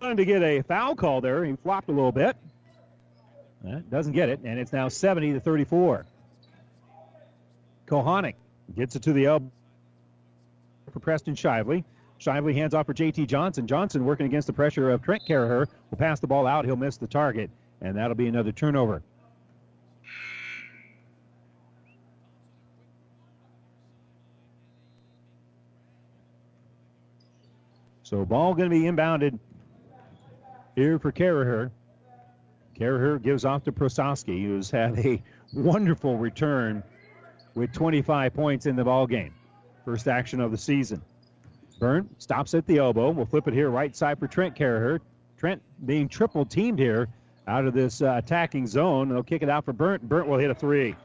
Trying to get a foul call there. He flopped a little bit. Doesn't get it, and it's now 70 to 34. Kohanic gets it to the elbow for Preston Shively. Shively hands off for JT Johnson. Johnson working against the pressure of Trent Carraher will pass the ball out. He'll miss the target, and that'll be another turnover. So ball going to be inbounded here for Carraher. Carraher gives off to Prososki, who's had a wonderful return with 25 points in the ball game. First action of the season. Burnt stops at the elbow. We'll flip it here right side for Trent Carraher. Trent being triple teamed here out of this uh, attacking zone. They'll kick it out for Burnt. Burnt will hit a three.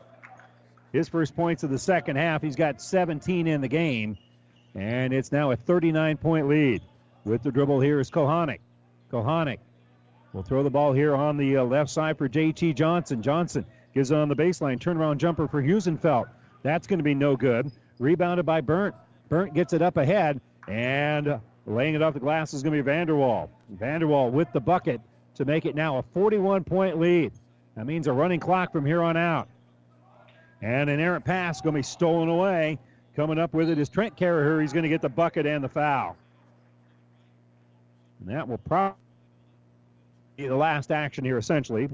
His first points of the second half. He's got 17 in the game. And it's now a 39 point lead. With the dribble here is Kohanic. Kohanic will throw the ball here on the uh, left side for JT Johnson. Johnson gives it on the baseline. Turnaround jumper for Husenfeld. That's going to be no good. Rebounded by Burnt. Burnt gets it up ahead. And laying it off the glass is going to be Vanderwall. Vanderwall with the bucket to make it now a 41 point lead. That means a running clock from here on out. And an errant pass going to be stolen away. Coming up with it is Trent Carraher. He's going to get the bucket and the foul. And that will probably the last action here, essentially,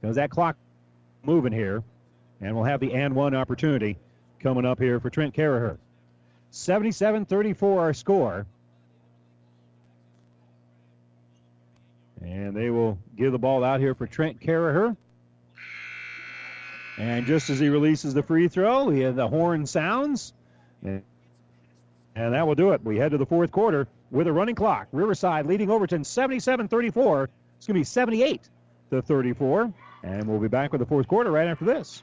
because that clock moving here. And we'll have the and one opportunity coming up here for Trent Carraher. 77 34 our score. And they will give the ball out here for Trent Carraher. And just as he releases the free throw, he the horn sounds. And, and that will do it. We head to the fourth quarter with a running clock. Riverside leading Overton 77 34. It's going to be 78 to 34. And we'll be back with the fourth quarter right after this.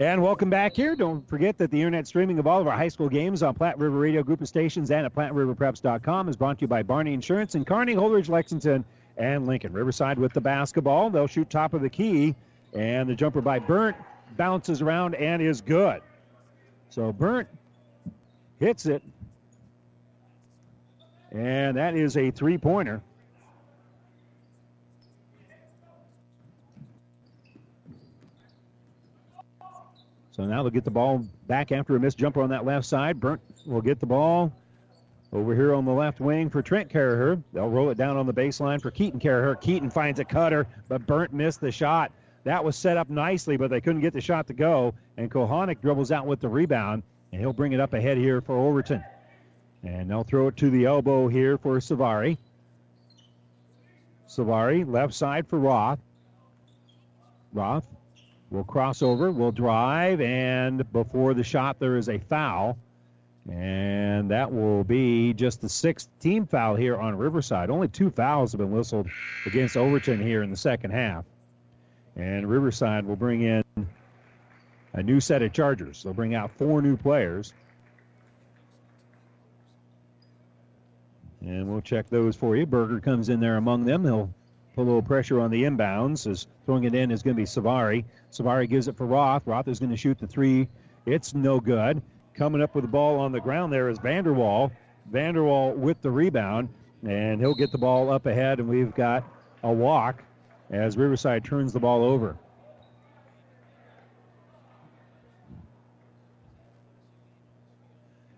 And welcome back here. Don't forget that the internet streaming of all of our high school games on Platte River Radio Group of Stations and at PlatteRiverPreps.com is brought to you by Barney Insurance in Kearney, Holdrege, Lexington, and Lincoln. Riverside with the basketball. They'll shoot top of the key, and the jumper by Burnt bounces around and is good. So Burnt hits it, and that is a three pointer. So now they'll get the ball back after a missed jumper on that left side. Burnt will get the ball over here on the left wing for Trent Caraher. They'll roll it down on the baseline for Keaton Caraher. Keaton finds a cutter, but Burnt missed the shot. That was set up nicely, but they couldn't get the shot to go. And Kohanic dribbles out with the rebound, and he'll bring it up ahead here for Overton. And they'll throw it to the elbow here for Savari. Savari, left side for Roth. Roth will cross over, will drive, and before the shot, there is a foul. And that will be just the sixth team foul here on Riverside. Only two fouls have been whistled against Overton here in the second half. And Riverside will bring in a new set of Chargers. They'll bring out four new players. And we'll check those for you. Berger comes in there among them. He'll put a little pressure on the inbounds. As throwing it in is going to be Savari. Savari gives it for Roth. Roth is going to shoot the three. It's no good. Coming up with the ball on the ground there is Vanderwall. Vanderwall with the rebound, and he'll get the ball up ahead, and we've got a walk as Riverside turns the ball over.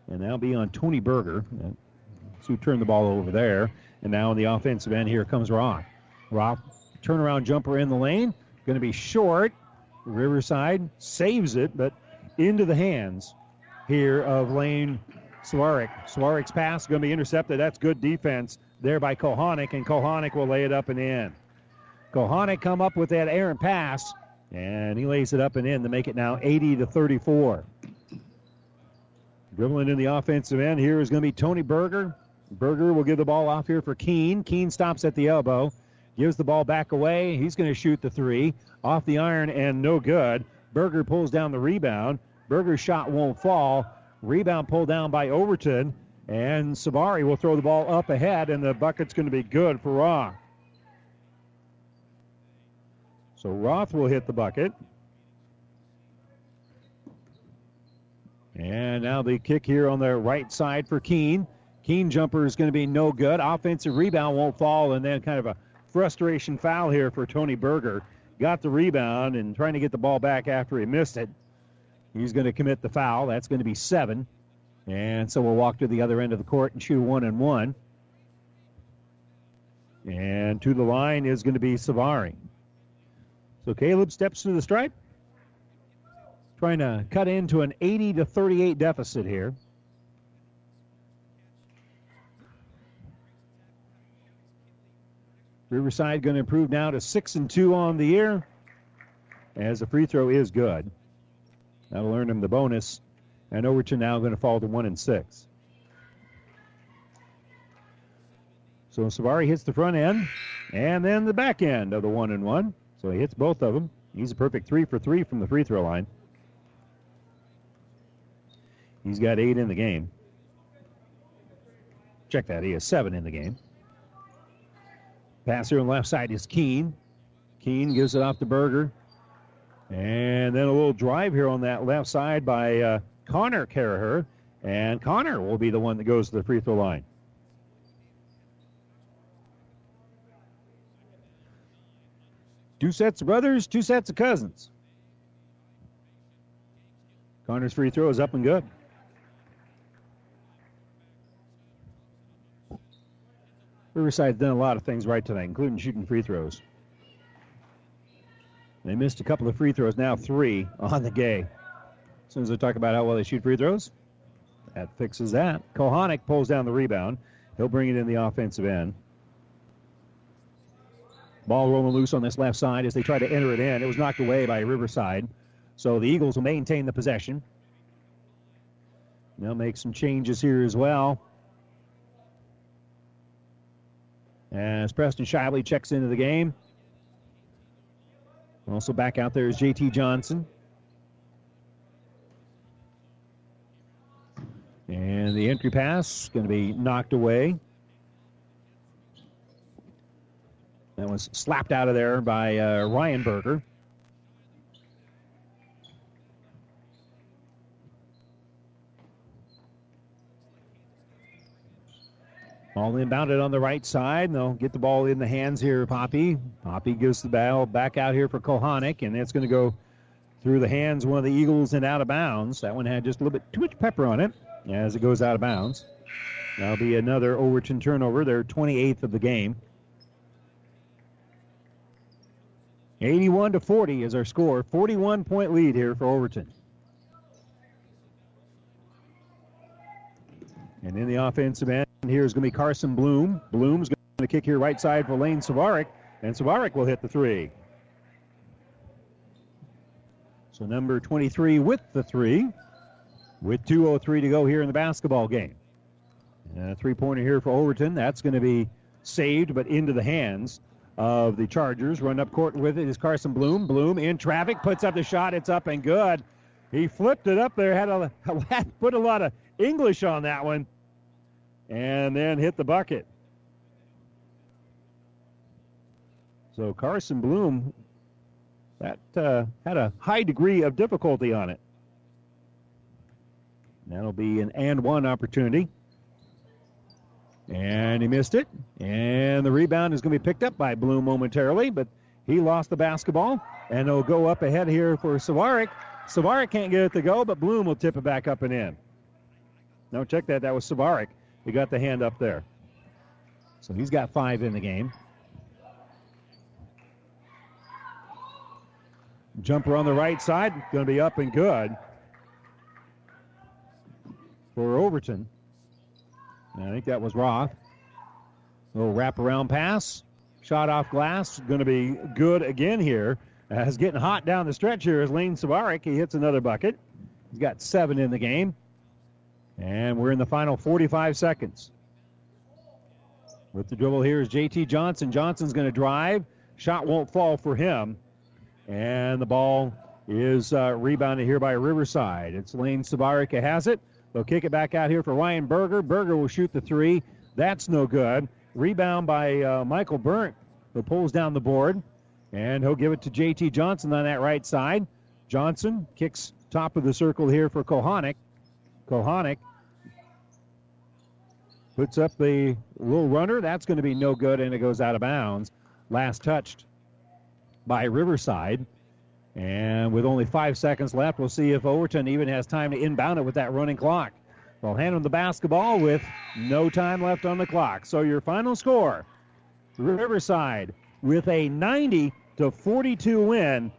And that'll be on Tony Berger. Uh, who turned the ball over there. And now on the offensive end, here comes Roth. Roth, turnaround jumper in the lane. Going to be short. Riverside saves it, but into the hands here of Lane Swarik. Swarik's pass is going to be intercepted. That's good defense there by Kohanic, and Kohanic will lay it up and in. Kohanic come up with that errant pass, and he lays it up and in to make it now 80 to 34. Dribbling in the offensive end here is going to be Tony Berger. Berger will give the ball off here for Keene. Keene stops at the elbow, gives the ball back away. He's going to shoot the three off the iron and no good. Berger pulls down the rebound. Berger's shot won't fall. Rebound pulled down by Overton, and Savari will throw the ball up ahead, and the bucket's going to be good for Roth. So Roth will hit the bucket. And now the kick here on the right side for Keene. Keene jumper is going to be no good. Offensive rebound won't fall, and then kind of a frustration foul here for Tony Berger. Got the rebound and trying to get the ball back after he missed it. He's going to commit the foul. That's going to be seven. And so we'll walk to the other end of the court and shoot one and one. And to the line is going to be Savari. So Caleb steps to the stripe, trying to cut into an 80 to 38 deficit here. Riverside going to improve now to six and two on the year, as the free throw is good. That'll earn him the bonus, and Overton now going to fall to one and six. So Savari hits the front end, and then the back end of the one and one. So he hits both of them. He's a perfect three for three from the free throw line. He's got eight in the game. Check that. He has seven in the game. Pass here on the left side is Keene. Keene gives it off to Berger. And then a little drive here on that left side by uh, Connor Caraher. And Connor will be the one that goes to the free throw line. Two sets of brothers, two sets of cousins. Connor's free throw is up and good. Riverside's done a lot of things right tonight, including shooting free throws. They missed a couple of free throws, now three on the game. As soon as they talk about how well they shoot free throws, that fixes that. Kohanic pulls down the rebound. He'll bring it in the offensive end. Ball rolling loose on this left side as they try to enter it in. It was knocked away by Riverside. So the Eagles will maintain the possession. They'll make some changes here as well. As Preston Shively checks into the game. Also back out there is JT Johnson. And the entry pass going to be knocked away. That was slapped out of there by uh, Ryan Berger. All inbounded on the right side, and they'll get the ball in the hands here, Poppy. Poppy gives the ball back out here for Kohanic, and that's going to go through the hands one of the Eagles and out of bounds. That one had just a little bit too much pepper on it as it goes out of bounds. That'll be another Overton turnover, their 28th of the game. 81 to 40 is our score. 41 point lead here for Overton. And in the offensive end, here's going to be Carson Bloom. Bloom's going to kick here right side for Lane Savaric, and Savaric will hit the three. So number 23 with the three, with 2.03 to go here in the basketball game. And a three pointer here for Overton. That's going to be saved, but into the hands of the Chargers. Run up court with it is Carson Bloom. Bloom in traffic, puts up the shot. It's up and good. He flipped it up there, had a put a lot of English on that one, and then hit the bucket. So Carson Bloom, that uh, had a high degree of difficulty on it. That'll be an and one opportunity. And he missed it. And the rebound is going to be picked up by Bloom momentarily, but he lost the basketball. And it'll go up ahead here for Savaric. Savaric can't get it to go, but Bloom will tip it back up and in. No, check that. That was Savaric. He got the hand up there. So he's got five in the game. Jumper on the right side, going to be up and good for Overton. And I think that was Roth. Little wraparound pass. Shot off glass. Going to be good again here. It's getting hot down the stretch here as Lane Savaric. He hits another bucket. He's got seven in the game. And we're in the final 45 seconds. With the dribble here is JT Johnson. Johnson's going to drive. Shot won't fall for him. And the ball is uh, rebounded here by Riverside. It's Lane Savaric has it. They'll kick it back out here for Ryan Berger. Berger will shoot the three. That's no good. Rebound by uh, Michael Burnt, who pulls down the board. And he'll give it to JT Johnson on that right side. Johnson kicks top of the circle here for Kohanic. Kohanic puts up the little runner. That's going to be no good, and it goes out of bounds. Last touched by Riverside. And with only five seconds left, we'll see if Overton even has time to inbound it with that running clock. They'll hand him the basketball with no time left on the clock. So your final score Riverside with a 90 to 42 win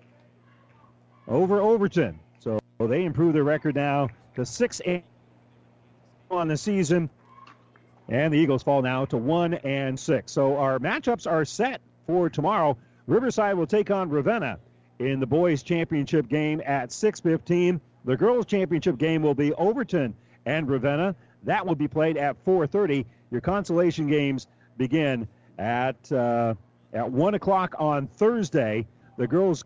over Overton. So they improve their record now to 6 8 on the season. And the Eagles fall now to 1 and 6. So our matchups are set for tomorrow. Riverside will take on Ravenna in the boys championship game at 6:15. The girls championship game will be Overton and Ravenna. That will be played at 4:30. Your consolation games begin at uh, at one o'clock on Thursday. The girls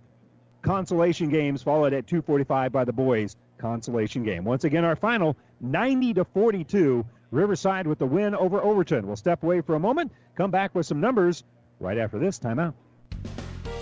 consolation games followed at 2:45 by the boys consolation game. Once again, our final 90 to 42. Riverside with the win over Overton. We'll step away for a moment. Come back with some numbers right after this timeout.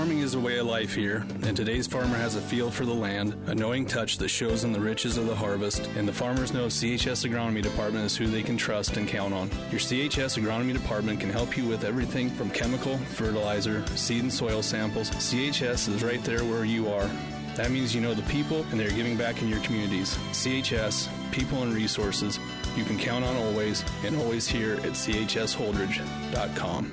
Farming is a way of life here, and today's farmer has a feel for the land, a knowing touch that shows in the riches of the harvest, and the farmers know CHS Agronomy Department is who they can trust and count on. Your CHS Agronomy Department can help you with everything from chemical, fertilizer, seed and soil samples. CHS is right there where you are. That means you know the people and they're giving back in your communities. CHS, people and resources, you can count on always and always here at chsholdrege.com.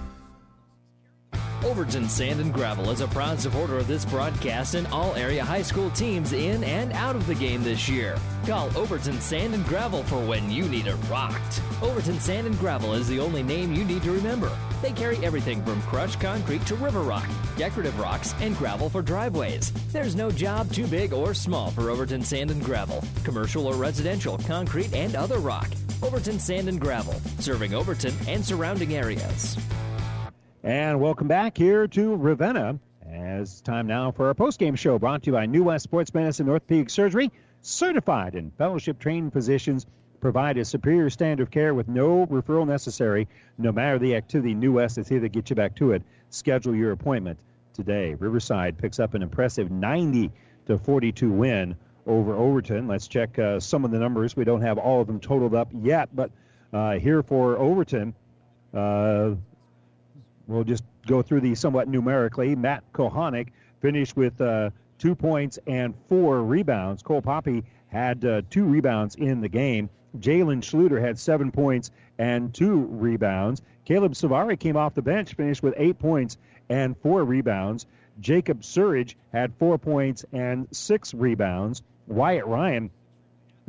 Overton Sand and Gravel is a proud supporter of this broadcast and all area high school teams in and out of the game this year. Call Overton Sand and Gravel for when you need it rocked. Overton Sand and Gravel is the only name you need to remember. They carry everything from crushed concrete to river rock, decorative rocks, and gravel for driveways. There's no job too big or small for Overton Sand and Gravel, commercial or residential, concrete, and other rock. Overton Sand and Gravel, serving Overton and surrounding areas. And welcome back here to Ravenna. As time now for our post-game show brought to you by New West Sports Medicine Orthopedic Surgery, certified and fellowship trained physicians provide a superior standard of care with no referral necessary, no matter the activity. New West is here to get you back to it. Schedule your appointment today. Riverside picks up an impressive 90 to 42 win over Overton. Let's check uh, some of the numbers. We don't have all of them totaled up yet, but uh, here for Overton, uh, we'll just go through these somewhat numerically. Matt Kohanic finished with uh, two points and four rebounds. Cole Poppy had uh, two rebounds in the game. Jalen Schluter had seven points and two rebounds. Caleb Savari came off the bench, finished with eight points and four rebounds. Jacob Surridge had four points and six rebounds. Wyatt Ryan,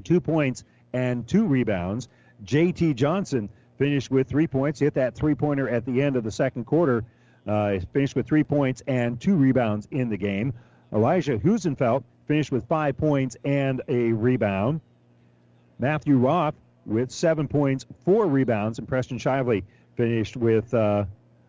two points and two rebounds. J.T. Johnson finished with three points. Hit that three pointer at the end of the second quarter. Uh, finished with three points and two rebounds in the game. Elijah Husenfeld finished with five points and a rebound. Matthew Roth with seven points, four rebounds, and Preston Shively finished with uh,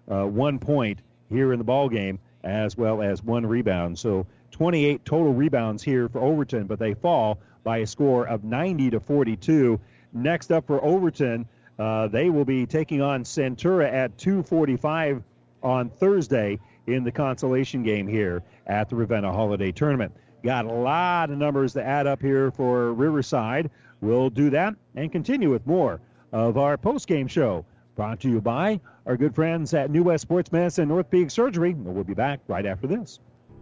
uh, one point here in the ball game, as well as one rebound. So 28 total rebounds here for Overton, but they fall by a score of 90 to 42. Next up for Overton, uh, they will be taking on Centura at 2:45 on Thursday in the consolation game here at the Ravenna Holiday Tournament. Got a lot of numbers to add up here for Riverside. We'll do that and continue with more of our post-game show. Brought to you by our good friends at New West Sports Medicine and Peak Surgery. We'll be back right after this.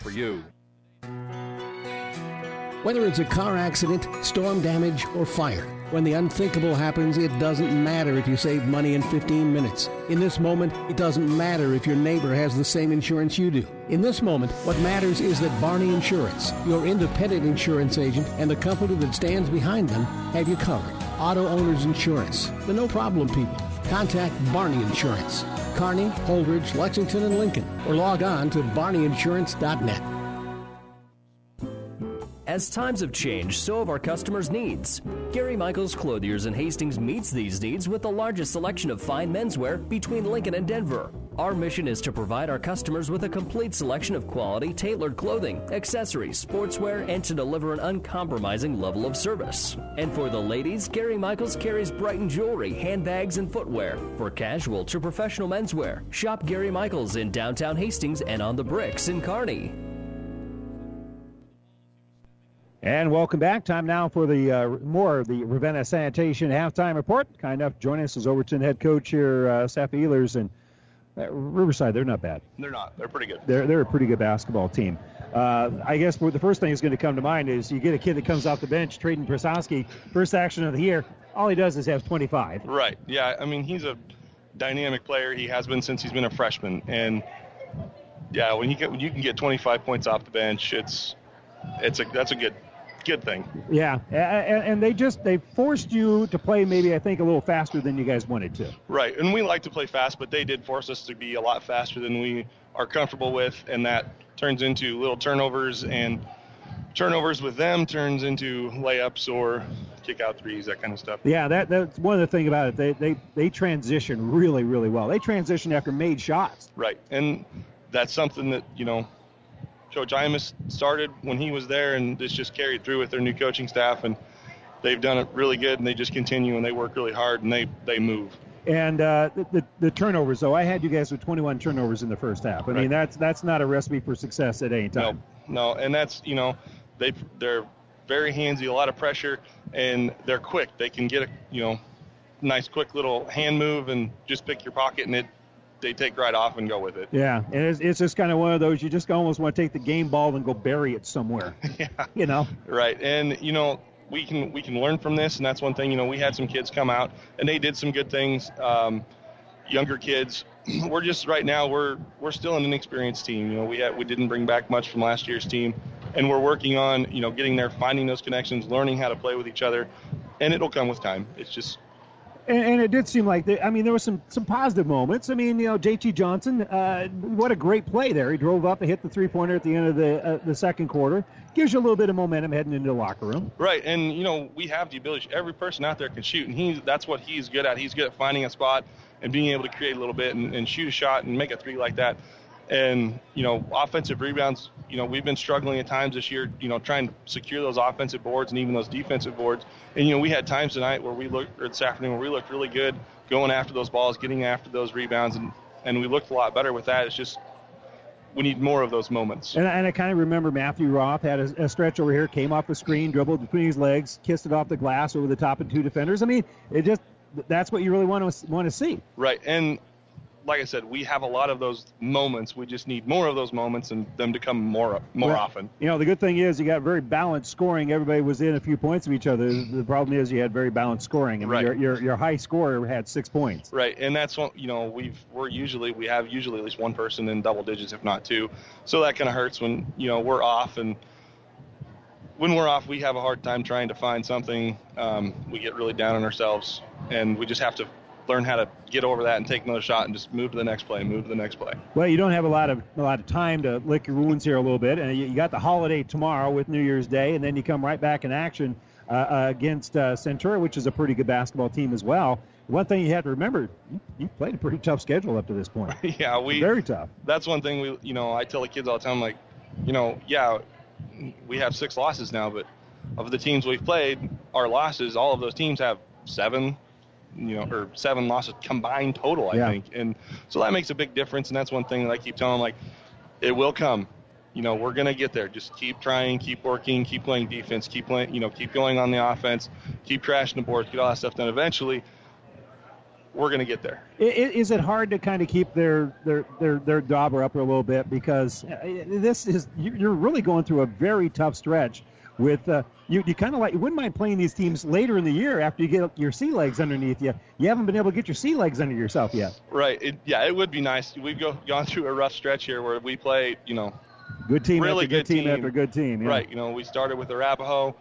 for you. Whether it's a car accident, storm damage, or fire, When the unthinkable happens, it doesn't matter if you save money in 15 minutes. In this moment, it doesn't matter if your neighbor has the same insurance you do. In this moment, what matters is that Barney Insurance, your independent insurance agent, and the company that stands behind them have you covered. Auto Owners Insurance, the no problem people. Contact Barney Insurance, Kearney, Holdrege, Lexington, and Lincoln, or log on to barneyinsurance.net. As times have changed, so have our customers' needs. Gary Michaels Clothiers in Hastings meets these needs with the largest selection of fine menswear between Lincoln and Denver. Our mission is to provide our customers with a complete selection of quality, tailored clothing, accessories, sportswear, and to deliver an uncompromising level of service. And for the ladies, Gary Michaels carries Brighton jewelry, handbags, and footwear. For casual to professional menswear, shop Gary Michaels in downtown Hastings and on the bricks in Kearney. And welcome back. Time now for the uh, more of the Ravenna Sanitation halftime report. Kind enough to join us is Overton head coach here, uh, Seth Ehlers, and Riverside. They're not bad. They're not. They're pretty good. They're they're a pretty good basketball team. Uh, I guess the first thing that's going to come to mind is you get a kid that comes off the bench, Traden Prososki, first action of the year. All he does is have 25. Right. Yeah. I mean, he's a dynamic player. He has been since he's been a freshman, and yeah, when you get when you can get 25 points off the bench, it's it's a that's a good good thing. Yeah, and, and, they just they forced you to play maybe I think a little faster than you guys wanted to. Right, and we like to play fast, but they did force us to be a lot faster than we are comfortable with, and that turns into little turnovers and turnovers with them turns into layups or kick out threes, that kind of stuff. Yeah, that that's one of the things about it. They they they transition really really well. They transition after made shots. Right, and that's something that you know Coach Imus started when he was there, and this just carried through with their new coaching staff, and they've done it really good, and they just continue and they work really hard and they they move. And uh, the, the, the turnovers, though, I had you guys with 21 turnovers in the first half. I right. mean, that's that's not a recipe for success at any time. No, no, and that's you know they they're very handsy, a lot of pressure, and they're quick. They can get a you know nice quick little hand move and just pick your pocket, and it they take right off and go with it. Yeah, and it's, it's just kind of one of those you just almost want to take the game ball and go bury it somewhere. yeah, you know. Right, and you know we can we can learn from this, and that's one thing. You know, we had some kids come out and they did some good things. Um, younger kids, we're just right now we're we're still an inexperienced team. You know, we had, we didn't bring back much from last year's team, and we're working on you know getting there, finding those connections, learning how to play with each other, and it'll come with time. It's just and, and, it did seem like, the, I mean, there were some, some positive moments. I mean, you know, JT Johnson, uh, what a great play there. He drove up and hit the three pointer at the end of the uh, the second quarter. Gives you a little bit of momentum heading into the locker room. Right, and you know, we have the ability. Every person out there can shoot, and he's that's what he's good at. He's good at finding a spot and being able to create a little bit and, and shoot a shot and make a three like that. And you know, offensive rebounds. You know, we've been struggling at times this year. You know, trying to secure those offensive boards and even those defensive boards. And you know, we had times tonight where we looked, or this afternoon, where we looked really good going after those balls, getting after those rebounds, and and we looked a lot better with that. It's just we need more of those moments. And, and I kind of remember Matthew Roth had a, a, stretch over here, came off the screen, dribbled between his legs, kissed it off the glass over the top of two defenders. I mean, it just that's what you really want to want to see. Right, and like I said, we have a lot of those moments. We just need more of those moments and them to come more more well, often. You know, the good thing is you got very balanced scoring. Everybody was in a few points of each other. The problem is you had very balanced scoring. I mean, right. your, your, your high scorer had six points. Right, and that's what you know we've we're usually we have usually at least one person in double digits, if not two. So that kind of hurts when you know we're off and. When we're off, we have a hard time trying to find something. Um, we get really down on ourselves, and we just have to learn how to get over that and take another shot and just move to the next play, move to the next play. Well, you don't have a lot of a lot of time to lick your wounds here a little bit, and you, got the holiday tomorrow with New Year's Day, and then you come right back in action uh, uh, against uh, Centura, which is a pretty good basketball team as well. One thing you have to remember, you, you played a pretty tough schedule up to this point. yeah, we very tough. That's one thing we, you know, I tell the kids all the time, like, you know, yeah, we have six losses now, but of the teams we've played, our losses, all of those teams have seven, you know, or seven losses combined total, I yeah. think. And so that makes a big difference. And that's one thing that I keep telling them, like, it will come. You know, we're going to get there. Just keep trying, keep working, keep playing defense, keep playing, you know, keep going on the offense, keep trashing the boards, get all that stuff done. Eventually, we're going to get there. Is it hard to kind of keep their their their their dauber up a little bit because uh, this is you're really going through a very tough stretch with uh, you. You kind of like you wouldn't mind playing these teams later in the year after you get your sea legs underneath you. You haven't been able to get your sea legs under yourself yet. Right. It, yeah, it would be nice. We've go, gone through a rough stretch here where we play, you know, Good team really after good, team, after good team. Yeah. Right. You know, we started with Arapahoe.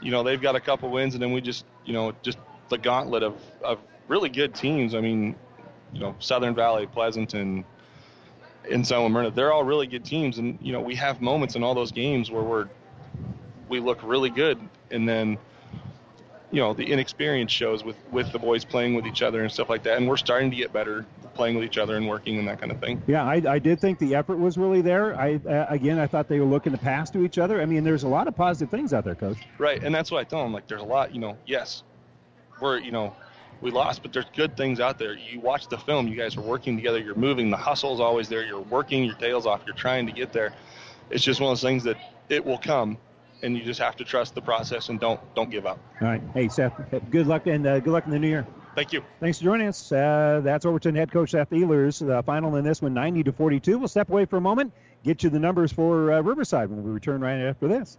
You know, they've got a couple wins, and then we just, you know, just the gauntlet of, of really good teams. I mean, you know, Southern Valley, Pleasanton, and Selma Myrna, they're all really good teams. And, you know, we have moments in all those games where we're, we look really good. And then, you know, the inexperience shows with, with the boys playing with each other and stuff like that. And we're starting to get better playing with each other and working and that kind of thing. Yeah, I, I did think the effort was really there. I uh, again, I thought they were looking to pass to each other. I mean, there's a lot of positive things out there, Coach. Right, and that's what I tell them. Like, there's a lot. You know, yes, we're you know, we lost, but there's good things out there. You watch the film. You guys are working together. You're moving. The hustle's always there. You're working your tails off. You're trying to get there. It's just one of those things that it will come, and you just have to trust the process and don't don't give up. All right, hey Seth, good luck and uh, good luck in the new year. Thank you. Thanks for joining us. Uh, that's Overton head coach Seth Ehlers. The final in this one, 90 to 42. We'll step away for a moment, get you the numbers for uh, Riverside when we return right after this.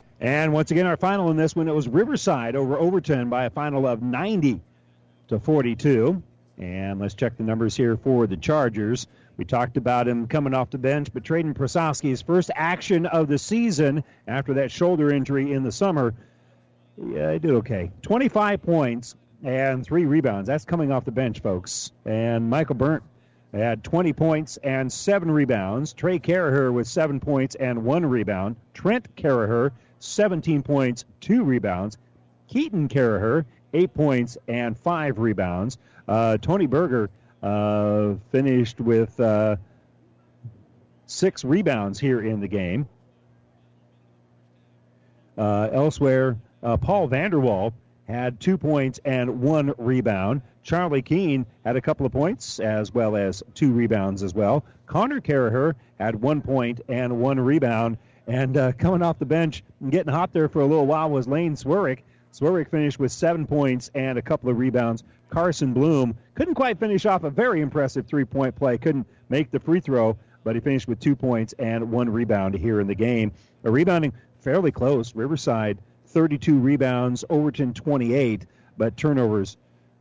And once again, our final in this one, it was Riverside over Overton by a final of 90 to 42. And let's check the numbers here for the Chargers. We talked about him coming off the bench, but Traden Prososki's first action of the season after that shoulder injury in the summer. Yeah, he did okay. 25 points and three rebounds. That's coming off the bench, folks. And Michael Burnt had 20 points and seven rebounds. Trey Carraher with seven points and one rebound. Trent Carraher 17 points, two rebounds. Keaton Carraher, eight points and five rebounds. Uh, Tony Berger uh, finished with uh, six rebounds here in the game. Uh, elsewhere, uh, Paul Vanderwall had two points and one rebound. Charlie Keene had a couple of points as well as two rebounds as well. Connor Carraher had one point and one rebound. And uh, coming off the bench and getting hot there for a little while was Lane Swerwick. Swerwick finished with seven points and a couple of rebounds. Carson Bloom couldn't quite finish off a very impressive three point play, couldn't make the free throw, but he finished with two points and one rebound here in the game. A rebounding fairly close. Riverside 32 rebounds, Overton 28, but turnovers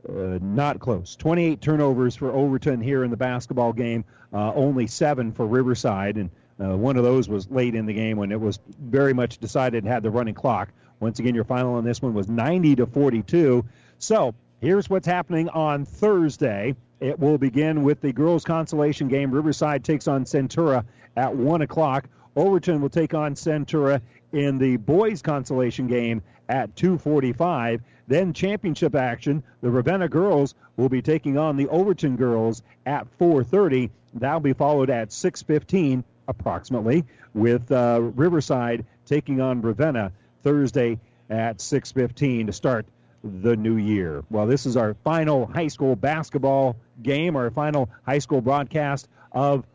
uh, not close. 28 turnovers for Overton here in the basketball game, uh, only seven for Riverside, and uh, one of those was late in the game when it was very much decided had the running clock. Once again, your final on this one was 90 to 42. So here's what's happening on Thursday. It will begin with the girls' consolation game. Riverside takes on Centura at 1 o'clock. Overton will take on Centura in the boys' consolation game at 2:45. Then championship action. The Ravenna girls will be taking on the Overton girls at 4:30. That'll be followed at 6:15 approximately with uh, Riverside taking on Ravenna Thursday at 6:15 to start the new year. Well, this is our final high school basketball game, our final high school broadcast of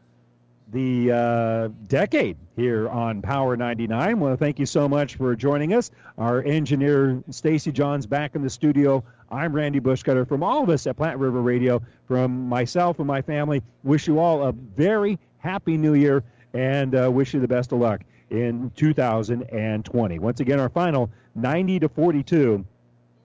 the uh, decade here on Power 99. I want to thank you so much for joining us. Our engineer, Stacy Johns, back in the studio. I'm Randy Bushcutter. From all of us at Platte River Radio, from myself and my family, wish you all a very happy new year and uh, wish you the best of luck in 2020. Once again, our final 90 to 42.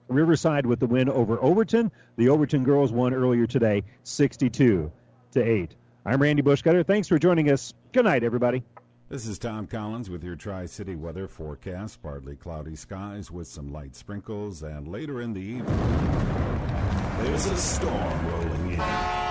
Riverside with the win over Overton. The Overton girls won earlier today, 62 to 8. I'm Randy Bushcutter. Thanks for joining us. Good night, everybody. This is Tom Collins with your Tri City weather forecast. Partly cloudy skies with some light sprinkles, and later in the evening, there's a storm rolling in.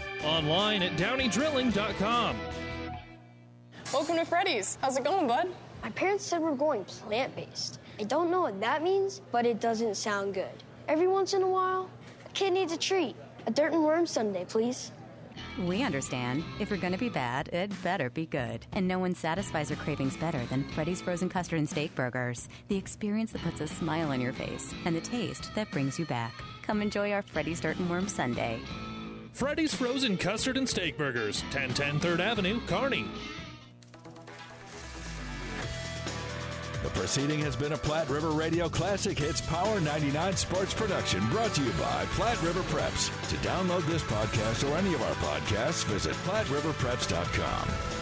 Online at downeydrilling.com. Welcome to Freddy's. How's it going, bud? My parents said we're going plant based. I don't know what that means, but it doesn't sound good. Every once in a while, a kid needs a treat. A dirt and worm sundae, please. We understand. If you're going to be bad, it better be good. And no one satisfies your cravings better than Freddy's Frozen Custard and Steak Burgers. The experience that puts a smile on your face and the taste that brings you back. Come enjoy our Freddy's Dirt and Worm Sundae. Freddy's Frozen Custard and Steak Burgers, 1010 3rd Avenue, Kearney. The proceeding has been a Platte River Radio Classic Hits Power 99 sports production brought to you by Platte River Preps. To download this podcast or any of our podcasts, visit PlatteRiverPreps.com.